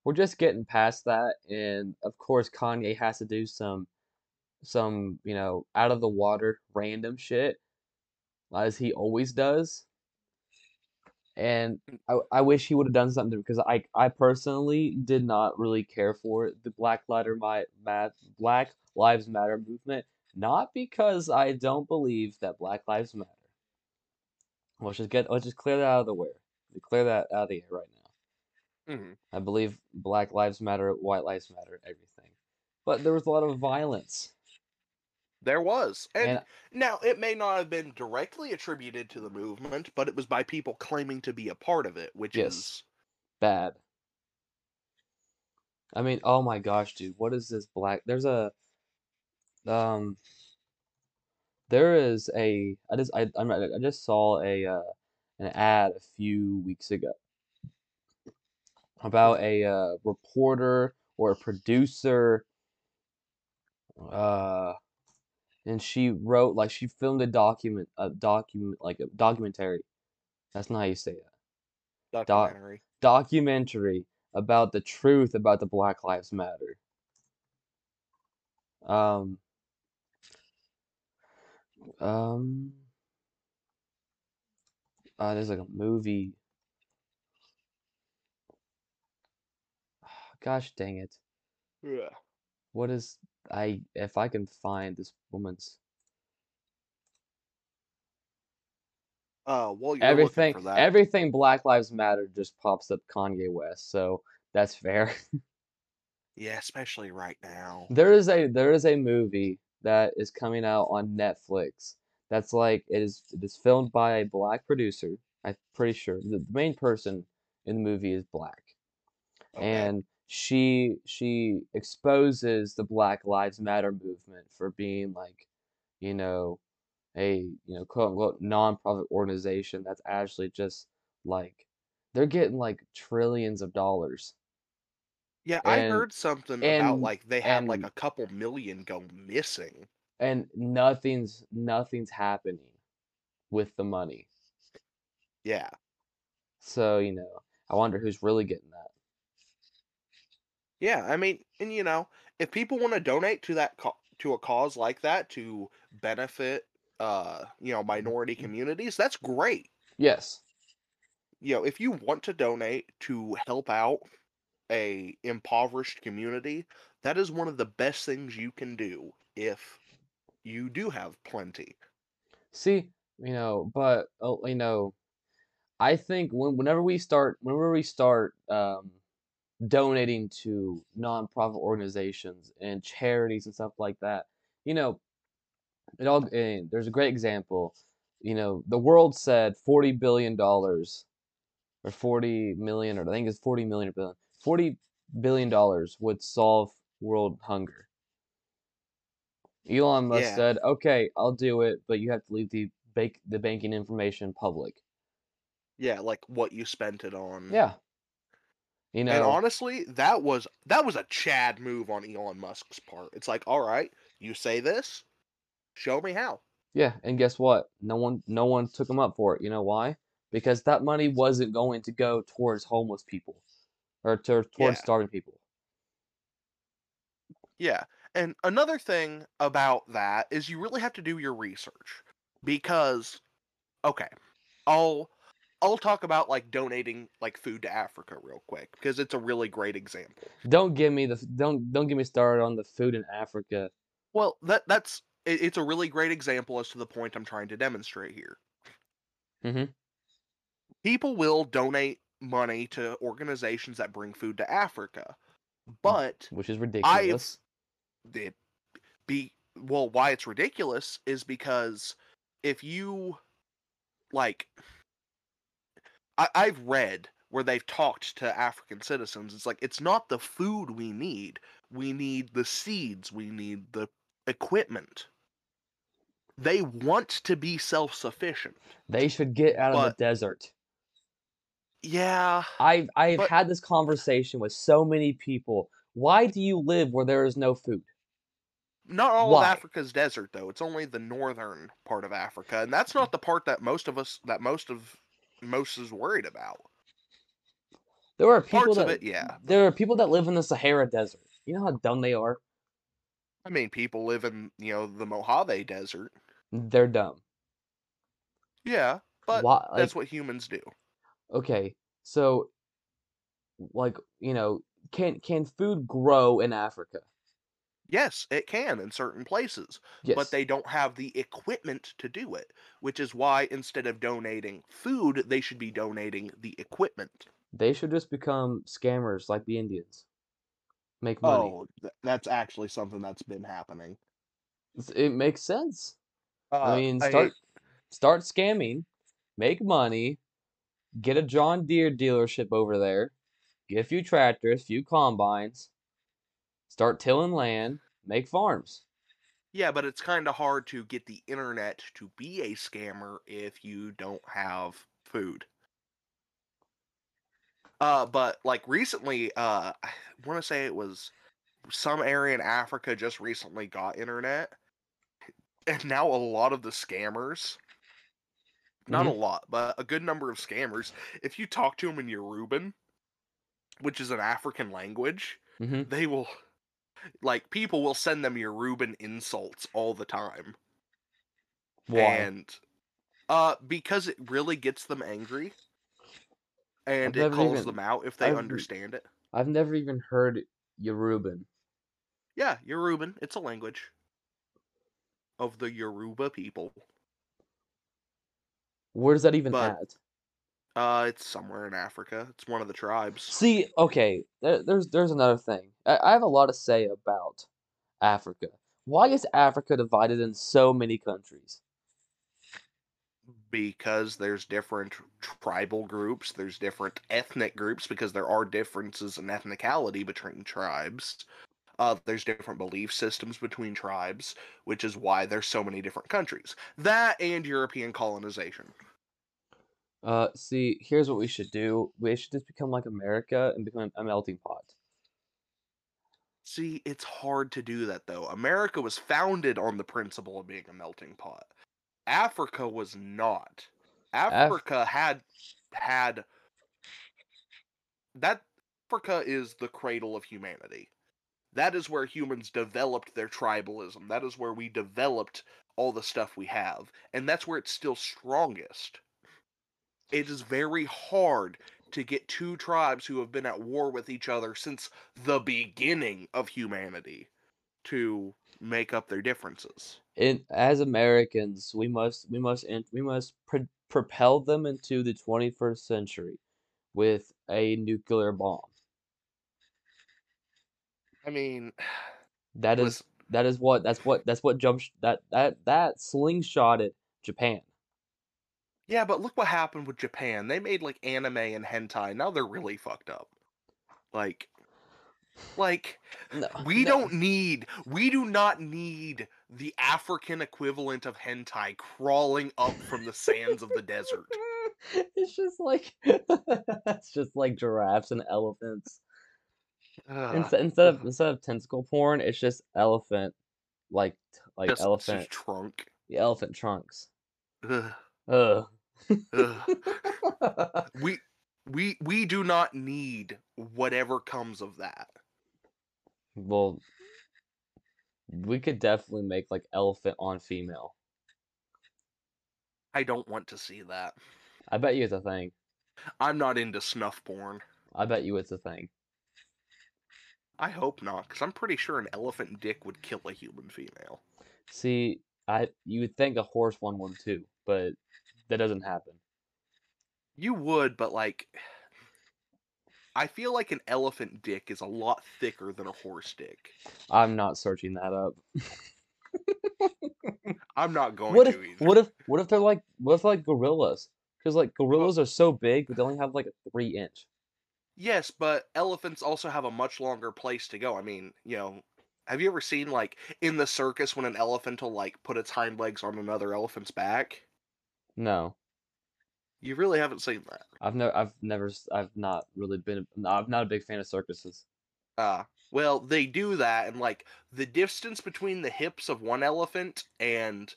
we're just getting past that, and of course Kanye has to do some some, you know, out of the water random shit as he always does. And I, I wish he would have done something because I I personally did not really care for the Black Lives Black Lives Matter movement, not because I don't believe that Black Lives Matter. Let's just get let's just clear that out of the way. Clear that out of the air right now. hmm I believe Black Lives Matter, White Lives Matter, everything. But there was a lot of violence. There was. And And now it may not have been directly attributed to the movement, but it was by people claiming to be a part of it, which yes, is bad. I mean, oh my gosh, dude, what is this black? There's a um there is a I just I I'm, I just saw a uh an ad a few weeks ago about a uh reporter or a producer uh and she wrote like she filmed a document a document like a documentary. That's not how you say it. Doc documentary. documentary about the truth about the Black Lives Matter. Um um uh there's like a movie. Gosh dang it. Yeah. What is I if I can find this woman's Uh, looking everything for that, everything Black Lives Matter just pops up Kanye West, so that's fair. yeah, especially right now. There is a there is a movie that is coming out on Netflix that's like it is it is filmed by a black producer. I'm pretty sure the, the main person in the movie is black, Okay. and she she exposes the Black Lives Matter movement for being like, you know, a you know quote unquote nonprofit organization that's actually just like they're getting like trillions of dollars Yeah, I heard something about like they had like a couple million go missing. And nothing's nothing's happening with the money. Yeah. So, you know, I wonder who's really getting that. Yeah, I mean, and you know, if people want to donate to that co- to a cause like that to benefit uh, you know, minority communities, that's great. Yes. You know, if you want to donate to help out a impoverished community, that is one of the best things you can do if you do have plenty. See, you know, but uh, you know, I think when whenever we start whenever we start um donating to nonprofit organizations and charities and stuff like that, you know, it all there's a great example. You know, the world said forty billion dollars or forty million, or I think it's forty million or billion. Forty billion dollars would solve world hunger. Elon Musk Yeah. said, "Okay, I'll do it, but you have to leave the bank the banking information public." Yeah, like what you spent it on. Yeah. You know, And honestly, that was that was a Chad move on Elon Musk's part. It's like, all right, you say this, show me how. yeah, and guess what? No one no one took him up for it. You know why? Because that money wasn't going to go towards homeless people or to, towards Yeah. starving people. Yeah. And another thing about that is you really have to do your research because okay, I'll I'll talk about like donating like food to Africa real quick because it's a really great example. Don't give me the don't don't get me started on the food in Africa. Well, that that's it, it's a really great example as to the point I'm trying to demonstrate here. Mhm. People will donate money to organizations that bring food to Africa, but which is ridiculous. It be well why it's ridiculous is because if you like I, i've read where they've talked to african citizens it's like it's not the food we need we need the seeds we need the equipment they want to be self-sufficient They should get out of the desert. yeah I've I've but- had this conversation with so many people. Why do you live where there is no food? not all Why? of africa's desert though it's only the northern part of africa and that's not the part that most of us that most of most is worried about There are people parts that it yeah there are people that live in the Sahara Desert. You know how dumb they are? I mean, people live in you know the Mojave Desert. They're dumb. Yeah, but Why, like, that's what humans do. okay, so like, you know, can can food grow in Africa? Yes, it can in certain places, Yes. but they don't have the equipment to do it, which is why instead of donating food, they should be donating the equipment. They should just become scammers like the Indians. Make money. Oh, th- that's actually something that's been happening. It makes sense. Uh, I mean, start hate- start scamming, make money, get a John Deere dealership over there, get a few tractors, few combines, start tilling land, make farms. yeah, but it's kind of hard to get the internet to be a scammer if you don't have food. Uh, but like recently, uh, I want to say it was some area in Africa just recently got internet, and now a lot of the scammers, not a lot, but a good number of scammers, if you talk to them in Yoruban, which is an African language, hmm they will, like, people will send them Yoruban insults all the time. Why? And uh because it really gets them angry and I've it calls even- them out if they I've- understand it. I've never even heard Yoruban. Yeah, Yoruban, it's a language of the Yoruba people. Where's that even But- at? Uh it's somewhere in Africa. It's one of the tribes. See, okay, there, there's there's another thing. I, I have a lot to say about Africa. Why is Africa divided in so many countries? because there's different tribal groups, there's different ethnic groups because there are differences in ethnicality between tribes. Uh, there's different belief systems between tribes, which is why there's so many different countries. That and European colonization. Uh, see, here's what we should do. We should just become like America and become a melting pot. See, it's hard to do that though. America was founded on the principle of being a melting pot. Africa was not. Africa had had that Africa is the cradle of humanity. That is where humans developed their tribalism. That is where we developed all the stuff we have, and that's where it's still strongest. It is very hard to get two tribes who have been at war with each other since the beginning of humanity to make up their differences. In as Americans, we must we must we must pro propel them into the 21st century with a nuclear bomb. I mean, That is Listen, That is what that's what that's what jump that that that slingshotted Japan. Yeah, but look what happened with Japan. They made like anime and hentai. Now they're really fucked up. Like, like No, we no. don't need, we do not need the African equivalent of hentai crawling up from the sands of the desert. It's just like it's just like giraffes and elephants. Ugh, Instead, instead of instead of tentacle porn, it's just elephant, like like just, elephant, just trunk. the elephant trunks. Ugh, Ugh. we we we do not need whatever comes of that. well, we could definitely make like elephant on female. I don't want to see that. I bet you it's a thing. I'm not into snuff porn. I bet you it's a thing. I hope not, because I'm pretty sure an elephant dick would kill a human female. See, I you would think a horse one would too, but that doesn't happen. You would, but like, I feel like an elephant dick is a lot thicker than a horse dick. I'm not searching that up. I'm not going What to if either. what if what if they're like what if like gorillas? Because like gorillas are so big, but they only have like a three inch. Yes, but elephants also have a much longer place to go. I mean, you know, have you ever seen like in the circus when an elephant will like put its hind legs on another elephant's back? No, You really haven't seen that. I've never I've never I've not really been I'm not a big fan of circuses. Uh, well, they do that, and like the distance between the hips of one elephant and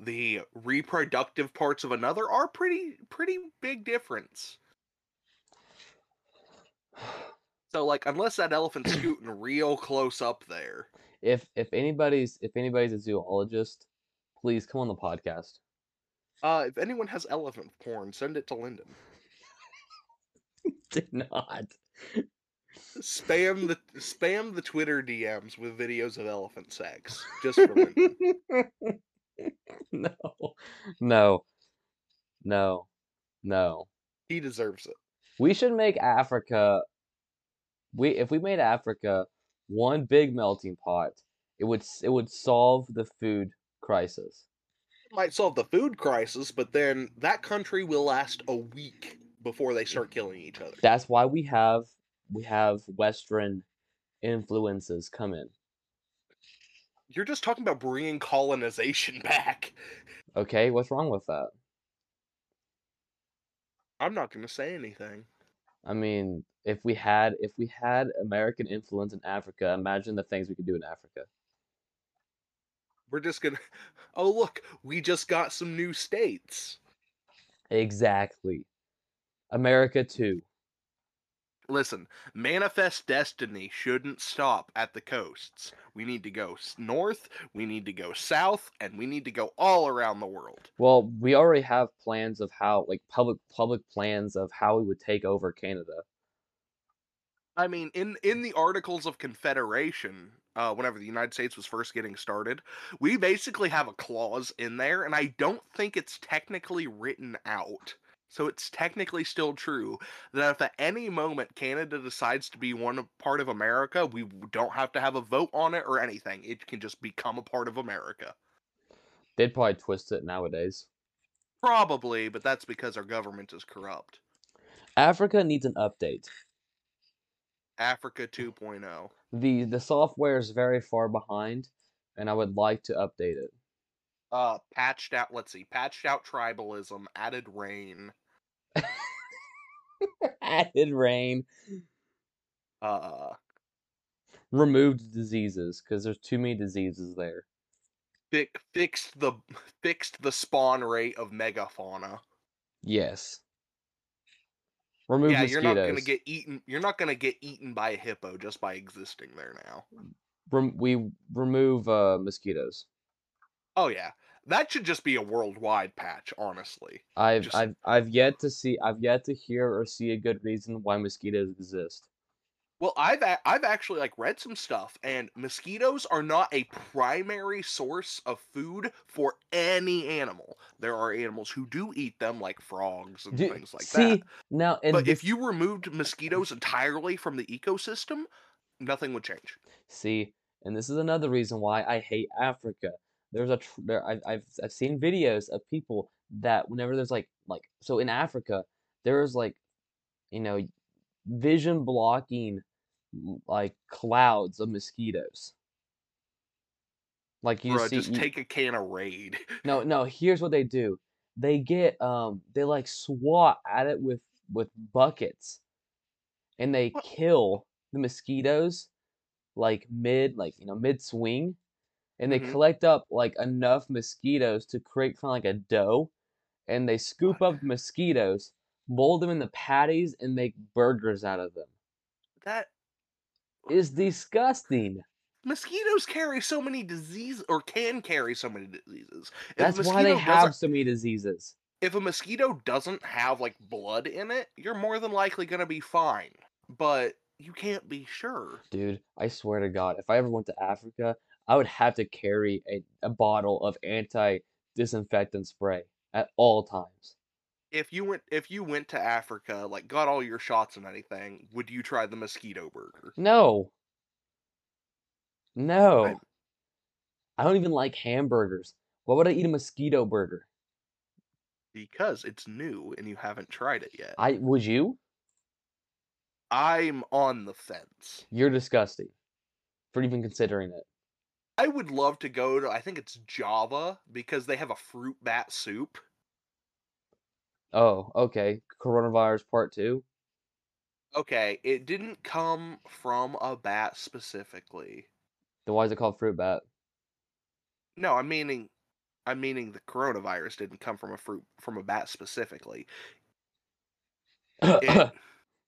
the reproductive parts of another are pretty pretty big difference. So like unless that elephant's scooting real close up there. If if anybody's if anybody's a zoologist, please come on the podcast. Uh if anyone has elephant porn, send it to Lynden. Did not. Spam the spam the Twitter DMs with videos of elephant sex. Just for Lynden. no. No. No. No. He deserves it. We should make Africa we if we made Africa one big melting pot, it would it would solve the food crisis. Might solve the food crisis, but then that country will last a week before they start killing each other. That's why we have we have western influences come in. You're just talking about bringing colonization back. Okay, what's wrong with that? I'm not going to say anything. I mean, if we had if we had American influence in Africa, imagine the things we could do in Africa. We're just going to. Oh, look, we just got some new states. Exactly. America too. Listen, manifest destiny shouldn't stop at the coasts. We need to go north, we need to go south, and we need to go all around the world. Well, we already have plans of how like public public plans of how we would take over Canada. I mean, in in the Articles of Confederation, uh, whenever the United States was first getting started, we basically have a clause in there, and I don't think it's technically written out. So it's technically still true that if at any moment Canada decides to be one part of America, we don't have to have a vote on it or anything. It can just become a part of America. They'd probably twist it nowadays. Probably, but that's because our government is corrupt. Africa needs an update. Africa oh. 2.0. The the software is very far behind, and I would like to update it. Uh, patched out. Let's see, patched out tribalism, added rain. Added rain, Uh, removed diseases because there's too many diseases there. fi- fixed the fixed the spawn rate of megafauna. Yes. Remove yeah, mosquitoes. you're not gonna get eaten. You're not gonna get eaten by a hippo just by existing there now. Rem- we remove uh, mosquitoes. Oh yeah, that should just be a worldwide patch. Honestly, I've Just- I've I've yet to see I've yet to hear or see a good reason why mosquitoes exist. Well, I've a- I've actually like read some stuff, and mosquitoes are not a primary source of food for any animal. There are animals who do eat them, like frogs and Do- things like see that. now, and But this, if you removed mosquitoes entirely from the ecosystem, nothing would change. see, and this is another reason why I hate Africa. There's a tr- there I've, I've I've seen videos of people that whenever there's like like so in Africa there's like you know vision blocking like clouds of mosquitoes. Like you Bruh, see just you- take a can of Raid. no, no, here's what they do. They get um they like swat at it with with buckets and they What? kill the mosquitoes like mid like you know mid swing and they Mhm. collect up like enough mosquitoes to create kind of like a dough and they scoop up mosquitoes, mold them into patties and make burgers out of them. That is disgusting. mosquitoes carry so many diseases, or can carry so many diseases. If That's why they have so many diseases. If a mosquito doesn't have like blood in it, you're more than likely gonna be fine. But you can't be sure. Dude, I swear to God, if I ever went to Africa, I would have to carry a, a bottle of anti disinfectant spray at all times. If you went if you went to Africa, like got all your shots and anything, would you try the mosquito burger? No. No. I- I don't even like hamburgers. Why would I eat a mosquito burger? Because it's new and you haven't tried it yet. I would you? I'm on the fence. You're disgusting for even considering it. I would love to go to I think it's Java because they have a fruit bat soup. Oh, okay. Coronavirus part two. Okay, it didn't come from a bat specifically. Then why is it called fruit bat? No, I'm meaning I'm meaning the coronavirus didn't come from a fruit from a bat specifically. It,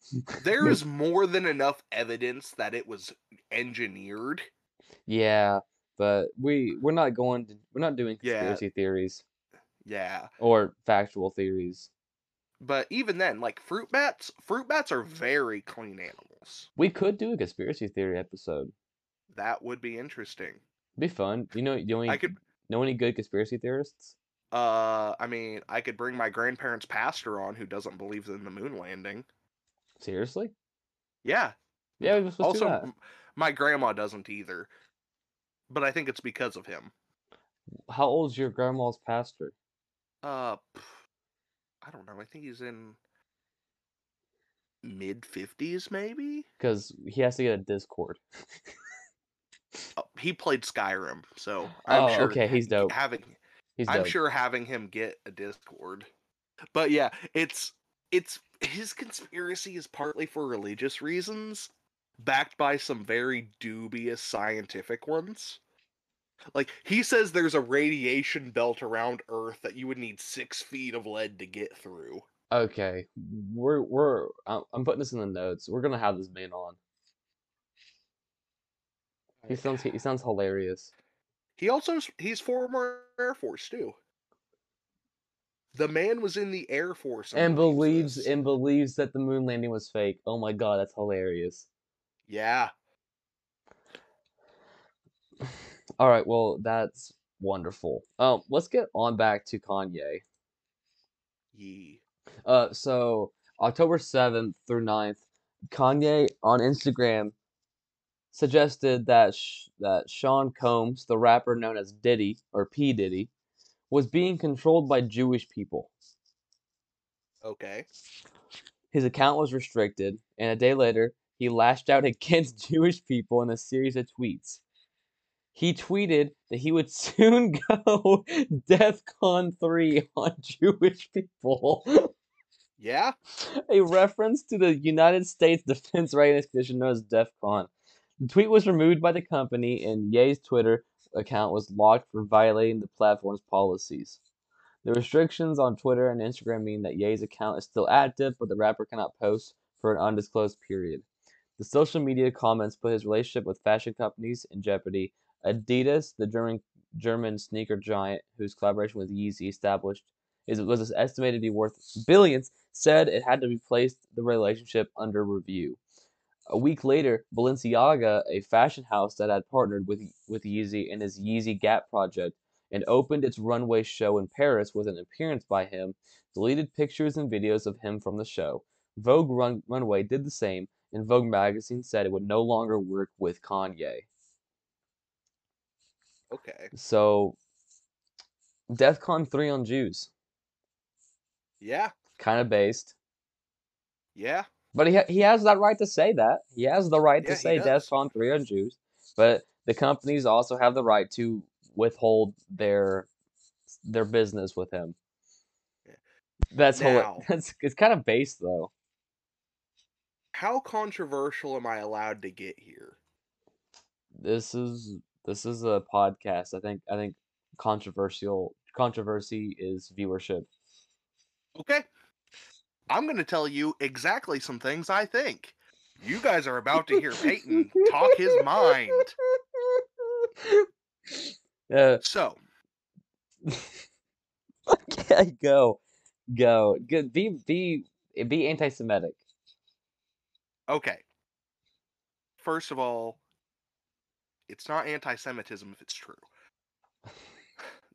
there is more than enough evidence that it was engineered. yeah, but we we're not going to we're not doing Yeah. conspiracy theories Yeah. or factual theories. But even then, like fruit bats, fruit bats are very clean animals. We could do a conspiracy theory episode. That would be interesting. Be fun. You know, you know any, I could know any good conspiracy theorists? uh I mean, I could bring my grandparents' pastor on who doesn't believe in the moon landing. Seriously? Yeah. Yeah, do also that. my grandma doesn't either. But I think it's because of him. How old's your grandma's pastor? Uh I don't know. I think he's in mid 50s maybe. Because he has to get a Discord. Oh, he played Skyrim, so I'm oh, sure okay, he's dope. having He's I'm dope. sure having him get a Discord. But yeah, it's it's his conspiracy is partly for religious reasons, backed by some very dubious scientific ones. Like he says there's a radiation belt around Earth that you would need six feet of lead to get through. Okay, we're we're I'm putting this in the notes. We're gonna have this man on. He sounds he sounds hilarious. He also he's former Air Force too. The man was in the Air Force And believes this. and believes that the moon landing was fake. Oh my god, that's hilarious. yeah. All right, well that's wonderful. Um, let's get on back to Kanye. Ye. Uh, so October 7th through 9th, Kanye on Instagram suggested that sh- that Sean Combs, the rapper known as Diddy or P Diddy, was being controlled by Jewish people. Okay. His account was restricted, and a day later, he lashed out against Jewish people in a series of tweets. He tweeted that he would soon go DEFCON 3 on Jewish people. Yeah. a reference to the United States Defense Readiness Commission known as DEFCON. The tweet was removed by the company, and Ye's Twitter account was locked for violating the platform's policies. The restrictions on Twitter and Instagram mean that Ye's account is still active, but the rapper cannot post for an undisclosed period. The social media comments put his relationship with fashion companies in jeopardy. Adidas, the German German sneaker giant whose collaboration with Yeezy established is was estimated to be worth billions, said it had to be placed the relationship under review. A week later, Balenciaga, a fashion house that had partnered with with Yeezy in his Yeezy Gap project and opened its runway show in Paris with an appearance by him, deleted pictures and videos of him from the show. Vogue Run- Runway did the same, and Vogue magazine said it would no longer work with Kanye. Okay. So, DEFCON three on Jews, Yeah. kind of based, Yeah. but he ha- he has that right to say that. He has the right Yeah, to say. DEFCON three on Jews, but the companies also have the right to withhold their their business with him. That's Now- that's it's kind of based though. How controversial am I allowed to get here? This is this is a podcast. I think I think controversial controversy is viewership. Okay. I'm going to tell you exactly some things I think. You guys are about to hear Payton talk his mind. Yeah. So, Okay, go, go. Good. Be be be anti-Semitic. okay. First of all, it's not anti Semitism if it's true.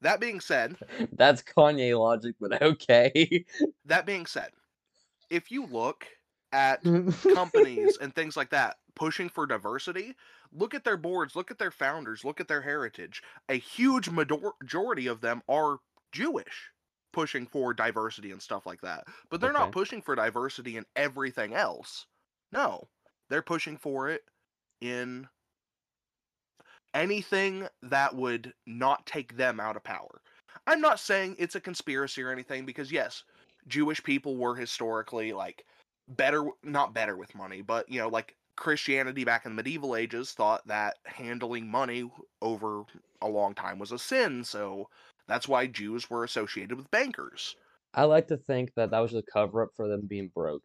That being said, That's Kanye logic, but okay. that being said, if you look at companies and things like that pushing for diversity, look at their boards, look at their founders, look at their heritage. A huge majority of them are Jewish, pushing for diversity and stuff like that. But they're not pushing for diversity in everything else. No, they're pushing for it in anything that would not take them out of power. I'm not saying it's a conspiracy or anything because yes, Jewish people were historically like better not better with money, but you know, like Christianity back in the medieval ages thought that handling money over a long time was a sin, so that's why Jews were associated with bankers. I like to think that that was a cover up for them being broke.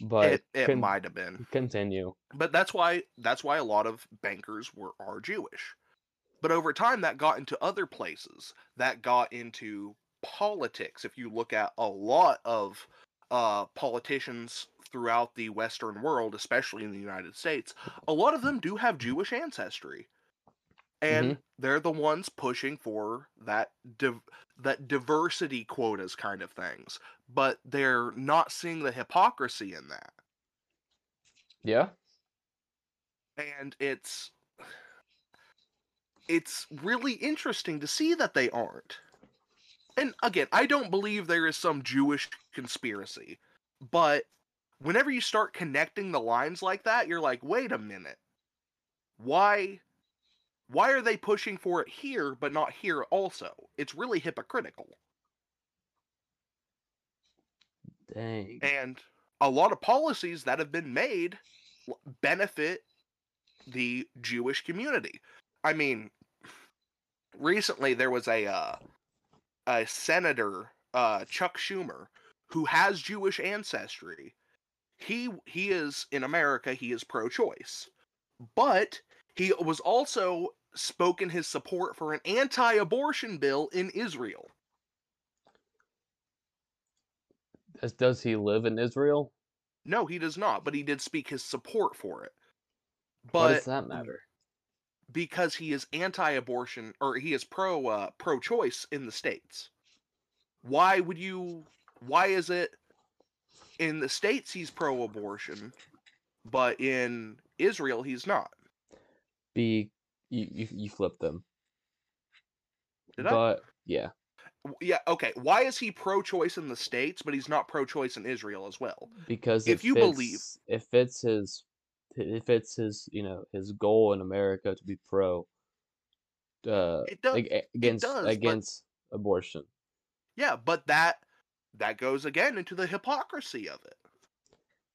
But it it con- might have been. continue. But that's why that's why a lot of bankers were are Jewish. But over time that got into other places. That got into politics. If you look at a lot of uh, politicians throughout the Western world, especially in the United States, a lot of them do have Jewish ancestry. And they're the ones pushing for that div- that diversity quotas kind of things, but they're not seeing the hypocrisy in that. Yeah. and it's it's really interesting to see that they aren't and again i don't believe there is some jewish conspiracy but whenever you start connecting the lines like that you're like wait a minute why why are they pushing for it here but not here also it's really hypocritical Dang. and a lot of policies that have been made benefit the Jewish community. I mean, recently there was a uh, a senator, uh, Chuck Schumer, who has Jewish ancestry. He he is in America. He is pro-choice, but he was also spoken his support for an anti-abortion bill in Israel. Does, does he live in Israel? No, he does not, but he did speak his support for it. what But does that matter? because he is anti-abortion or he is pro uh, pro-choice in the states. Why would you? Why is it in the states he's pro-abortion, but in Israel he's not? Be you you, you flip them. Did I? yeah, Yeah, okay. Why is he pro-choice in the states, but he's not pro-choice in Israel as well? because If it you fits, believe- it fits his it fits his you know his goal in America to be pro uh It does. ag- a- against but- against abortion. Yeah, but that that goes again into the hypocrisy of it.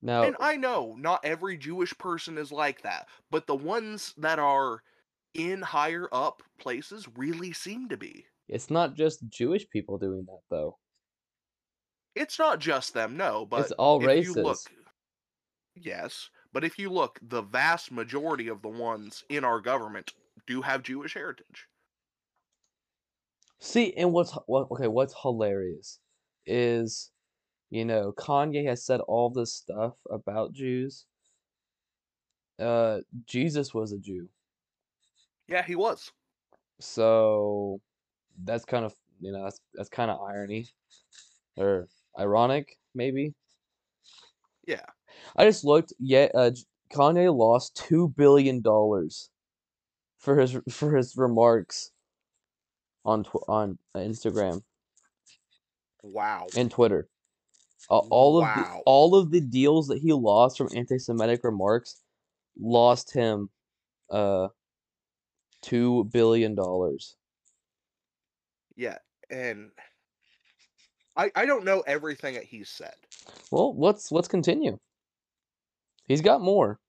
Now And I know not every Jewish person is like that, but the ones that are in higher up places really seem to be. it's not just Jewish people doing that though. It's not just them, no, but it's all races. look Yes, but if you look, the vast majority of the ones in our government do have Jewish heritage. See, and what's what okay, what's hilarious is, you know, Kanye has said all this stuff about Jews. Uh, Jesus was a Jew, Yeah, he was. so that's kind of you know that's that's kind of irony, or ironic maybe. Yeah. I just looked. Yeah, uh, Kanye lost two billion dollars for his for his remarks on tw- on Instagram Wow. and Twitter. Uh, all of the, all of the deals that he lost from anti-Semitic remarks lost him uh two billion dollars. Yeah, and I I don't know everything that he's said. Well, let's let's continue. He's got more.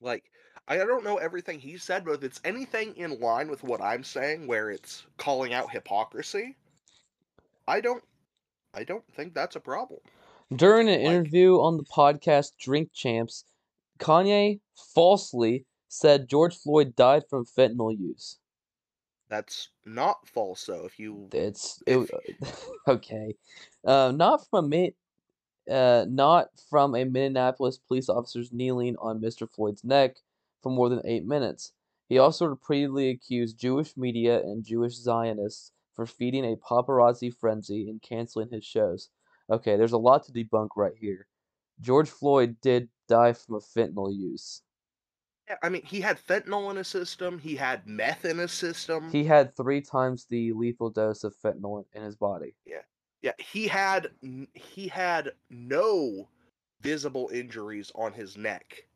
Like I don't know everything he said, but if it's anything in line with what I'm saying, where it's calling out hypocrisy, I don't I don't think that's a problem. During an Like- interview on the podcast Drink Champs, Kanye falsely said George Floyd died from fentanyl use. That's not false though. If you It's it, okay. Uh, not from a uh, not from a Minneapolis police officer's kneeling on Mr. Floyd's neck for more than eight minutes. He also repeatedly accused Jewish media and Jewish Zionists for feeding a paparazzi frenzy and canceling his shows. Okay, there's a lot to debunk right here. George Floyd did die from a fentanyl use. Yeah, I mean, he had fentanyl in his system. He had meth in his system. He had three times the lethal dose of fentanyl in his body. yeah, yeah. he had he had no visible injuries on his neck.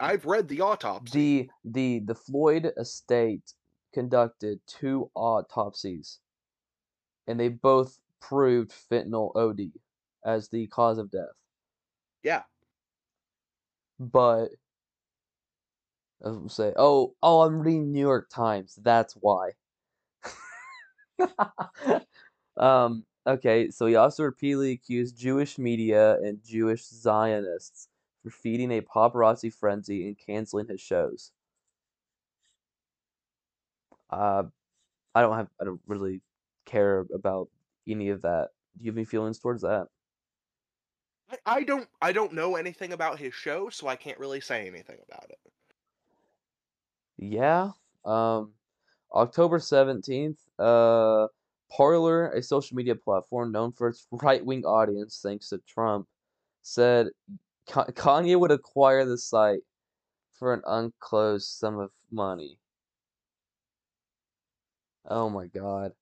I've read the autopsy. The the the Floyd estate conducted two autopsies, and they both proved fentanyl OD as the cause of death. yeah, But Say, oh, oh, I'm reading New York Times. That's why. um. Okay, so he also repeatedly accused Jewish media and Jewish Zionists for feeding a paparazzi frenzy and canceling his shows. Uh, I don't have, I don't really care about any of that. Do you have any feelings towards that? I don't I don't know anything about his show, so I can't really say anything about it. Yeah. Um, October 17th, uh, Parler, a social media platform known for its right wing audience thanks to Trump, said Kanye would acquire the site for an unclosed sum of money. Oh my God.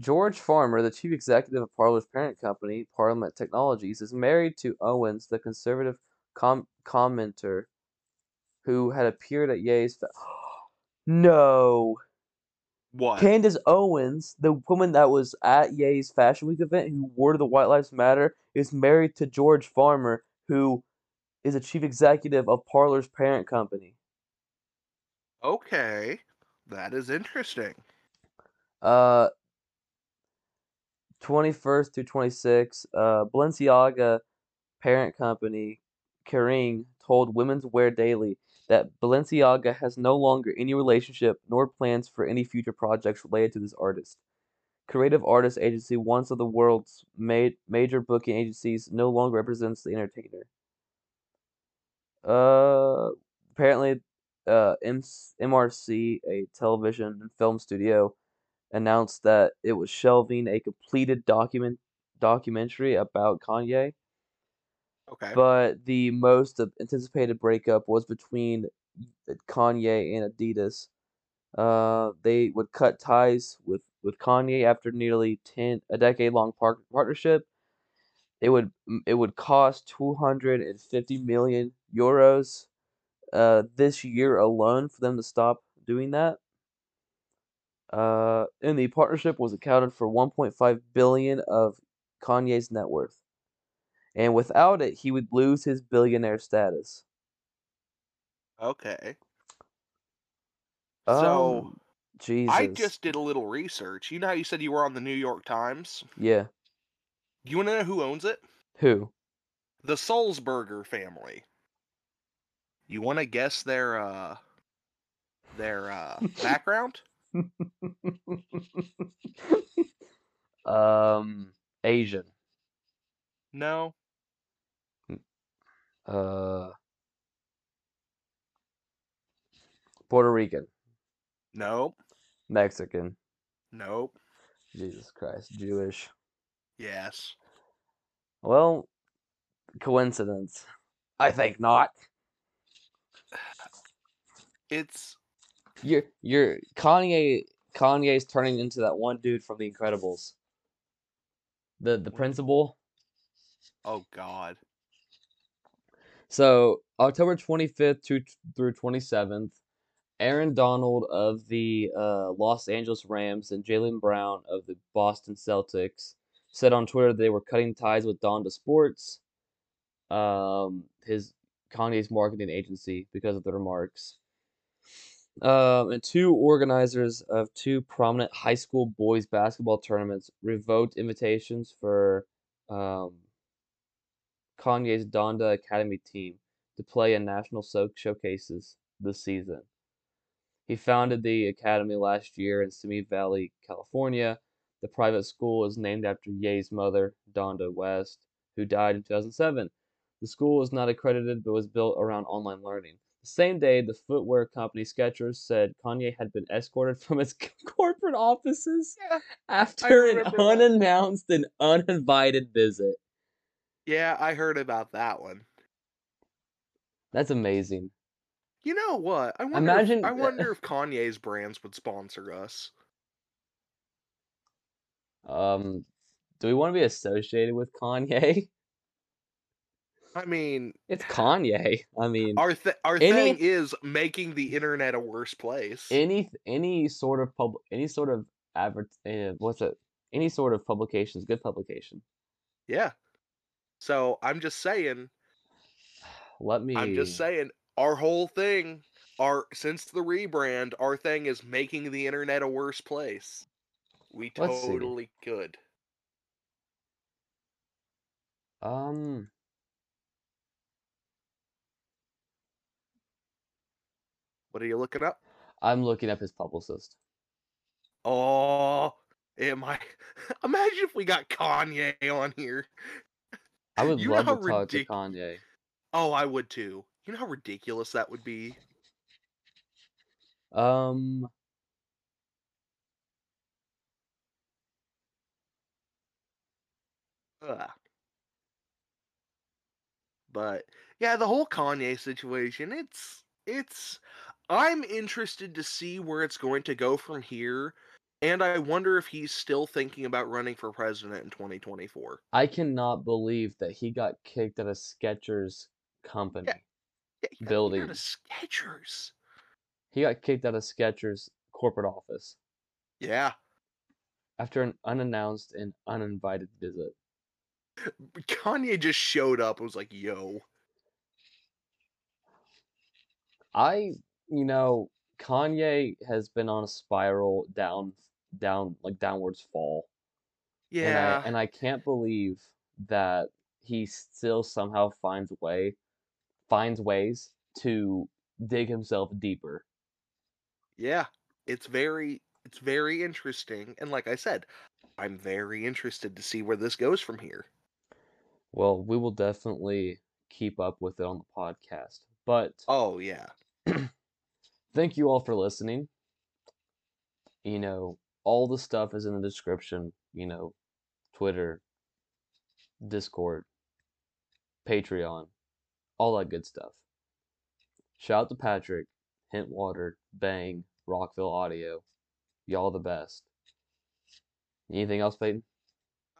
George Farmer, the chief executive of Parler's parent company, Parliament Technologies, is married to Owens, the conservative com- commenter who had appeared at Ye's. Fa- no. What? Candace Owens, the woman that was at Ye's Fashion Week event who wore the White Lives Matter, is married to George Farmer, who is a chief executive of Parler's parent company. Okay, that is interesting. Uh, 21st through 26, uh, Balenciaga parent company, Kering, told Women's Wear Daily that Balenciaga has no longer any relationship nor plans for any future projects related to this artist. Creative Artist Agency, once of the world's ma- major booking agencies, no longer represents the entertainer. Uh, apparently, uh, M- MRC, a television and film studio, announced that it was shelving a completed document documentary about Kanye. Okay. But the most anticipated breakup was between Kanye and Adidas. Uh, they would cut ties with, with Kanye after nearly ten a decade long par- partnership. It would it would cost two hundred and fifty million euros, uh, this year alone for them to stop doing that. Uh, and the partnership was accounted for one point five billion of Kanye's net worth and without it, he would lose his billionaire status. Okay. So Um, Jesus. I just did a little research. You know how you said you were on the New York Times? yeah. You want to know who owns it? Who? The Sulzberger family. You want to guess their uh their uh background? um, Asian. No. Uh, Puerto Rican. Nope. Mexican. Nope. Jesus Christ. Jewish. Yes. Well, coincidence. I think not. It's You're you're Kanye Kanye's turning into that one dude from The Incredibles. The the principal. oh god. So October 25th to through 27th, Aaron Donald of the uh, Los Angeles Rams and Jaylen Brown of the Boston Celtics said on Twitter they were cutting ties with Donda Sports, um, his Kanye's marketing agency, because of the remarks. Um, and two organizers of two prominent high school boys basketball tournaments revoked invitations for um, Kanye's Donda Academy team to play in national so- showcases this season. He founded the academy last year in Simi Valley, California. The private school is named after Ye's mother, Donda West, who died in 2007. The school is not accredited but was built around online learning. The same day, the footwear company Skechers said Kanye had been escorted from its corporate offices Yeah, after an remember that. unannounced and uninvited visit. Yeah, I heard about that one. That's amazing. You know what? I wonder. Imagine- If, I wonder if Kanye's brands would sponsor us. Um, do we want to be associated with Kanye? I mean, It's Kanye. I mean, our th- our Any- thing is making the internet a worse place. any any sort of pub, any sort of advert, uh, what's it? Any sort of publication is good publication. yeah. So I'm just saying. Let me. I'm just saying. Our whole thing, our since the rebrand, our thing is making the internet a worse place. We Let's see. totally could. Um, What are you looking up? I'm looking up his publicist. Oh, am I? Imagine if we got Kanye on here. I would You know love how to talk to Kanye. Oh, I would too. You know how ridiculous that would be? Um, Ugh. But yeah, the whole Kanye situation, it's it's I'm interested to see where it's going to go from here. And I wonder if he's still thinking about running for president in 2024. I cannot believe that he got kicked out of Skechers company. Yeah, got kicked out Building. of Skechers. He got kicked out of Skechers corporate office Yeah. after an unannounced and uninvited visit. Kanye just showed up and was like, yo. I, you know, Kanye has been on a spiral down, down, like downwards fall. Yeah. And I, and I can't believe that he still somehow finds way, finds ways to dig himself deeper. Yeah, it's very it's very interesting, and like I said, I'm very interested to see where this goes from here. Well, we will definitely keep up with it on the podcast. But Oh yeah, thank you all for listening. You know, all the stuff is in the description, you know, Twitter, Discord, Patreon, all that good stuff. Shout out to Patrick, Hint Water, Bang, Rockville Audio. Y'all the best. Anything else, Payton?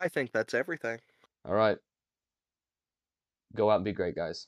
I think that's everything. All right. Go out and be great, guys.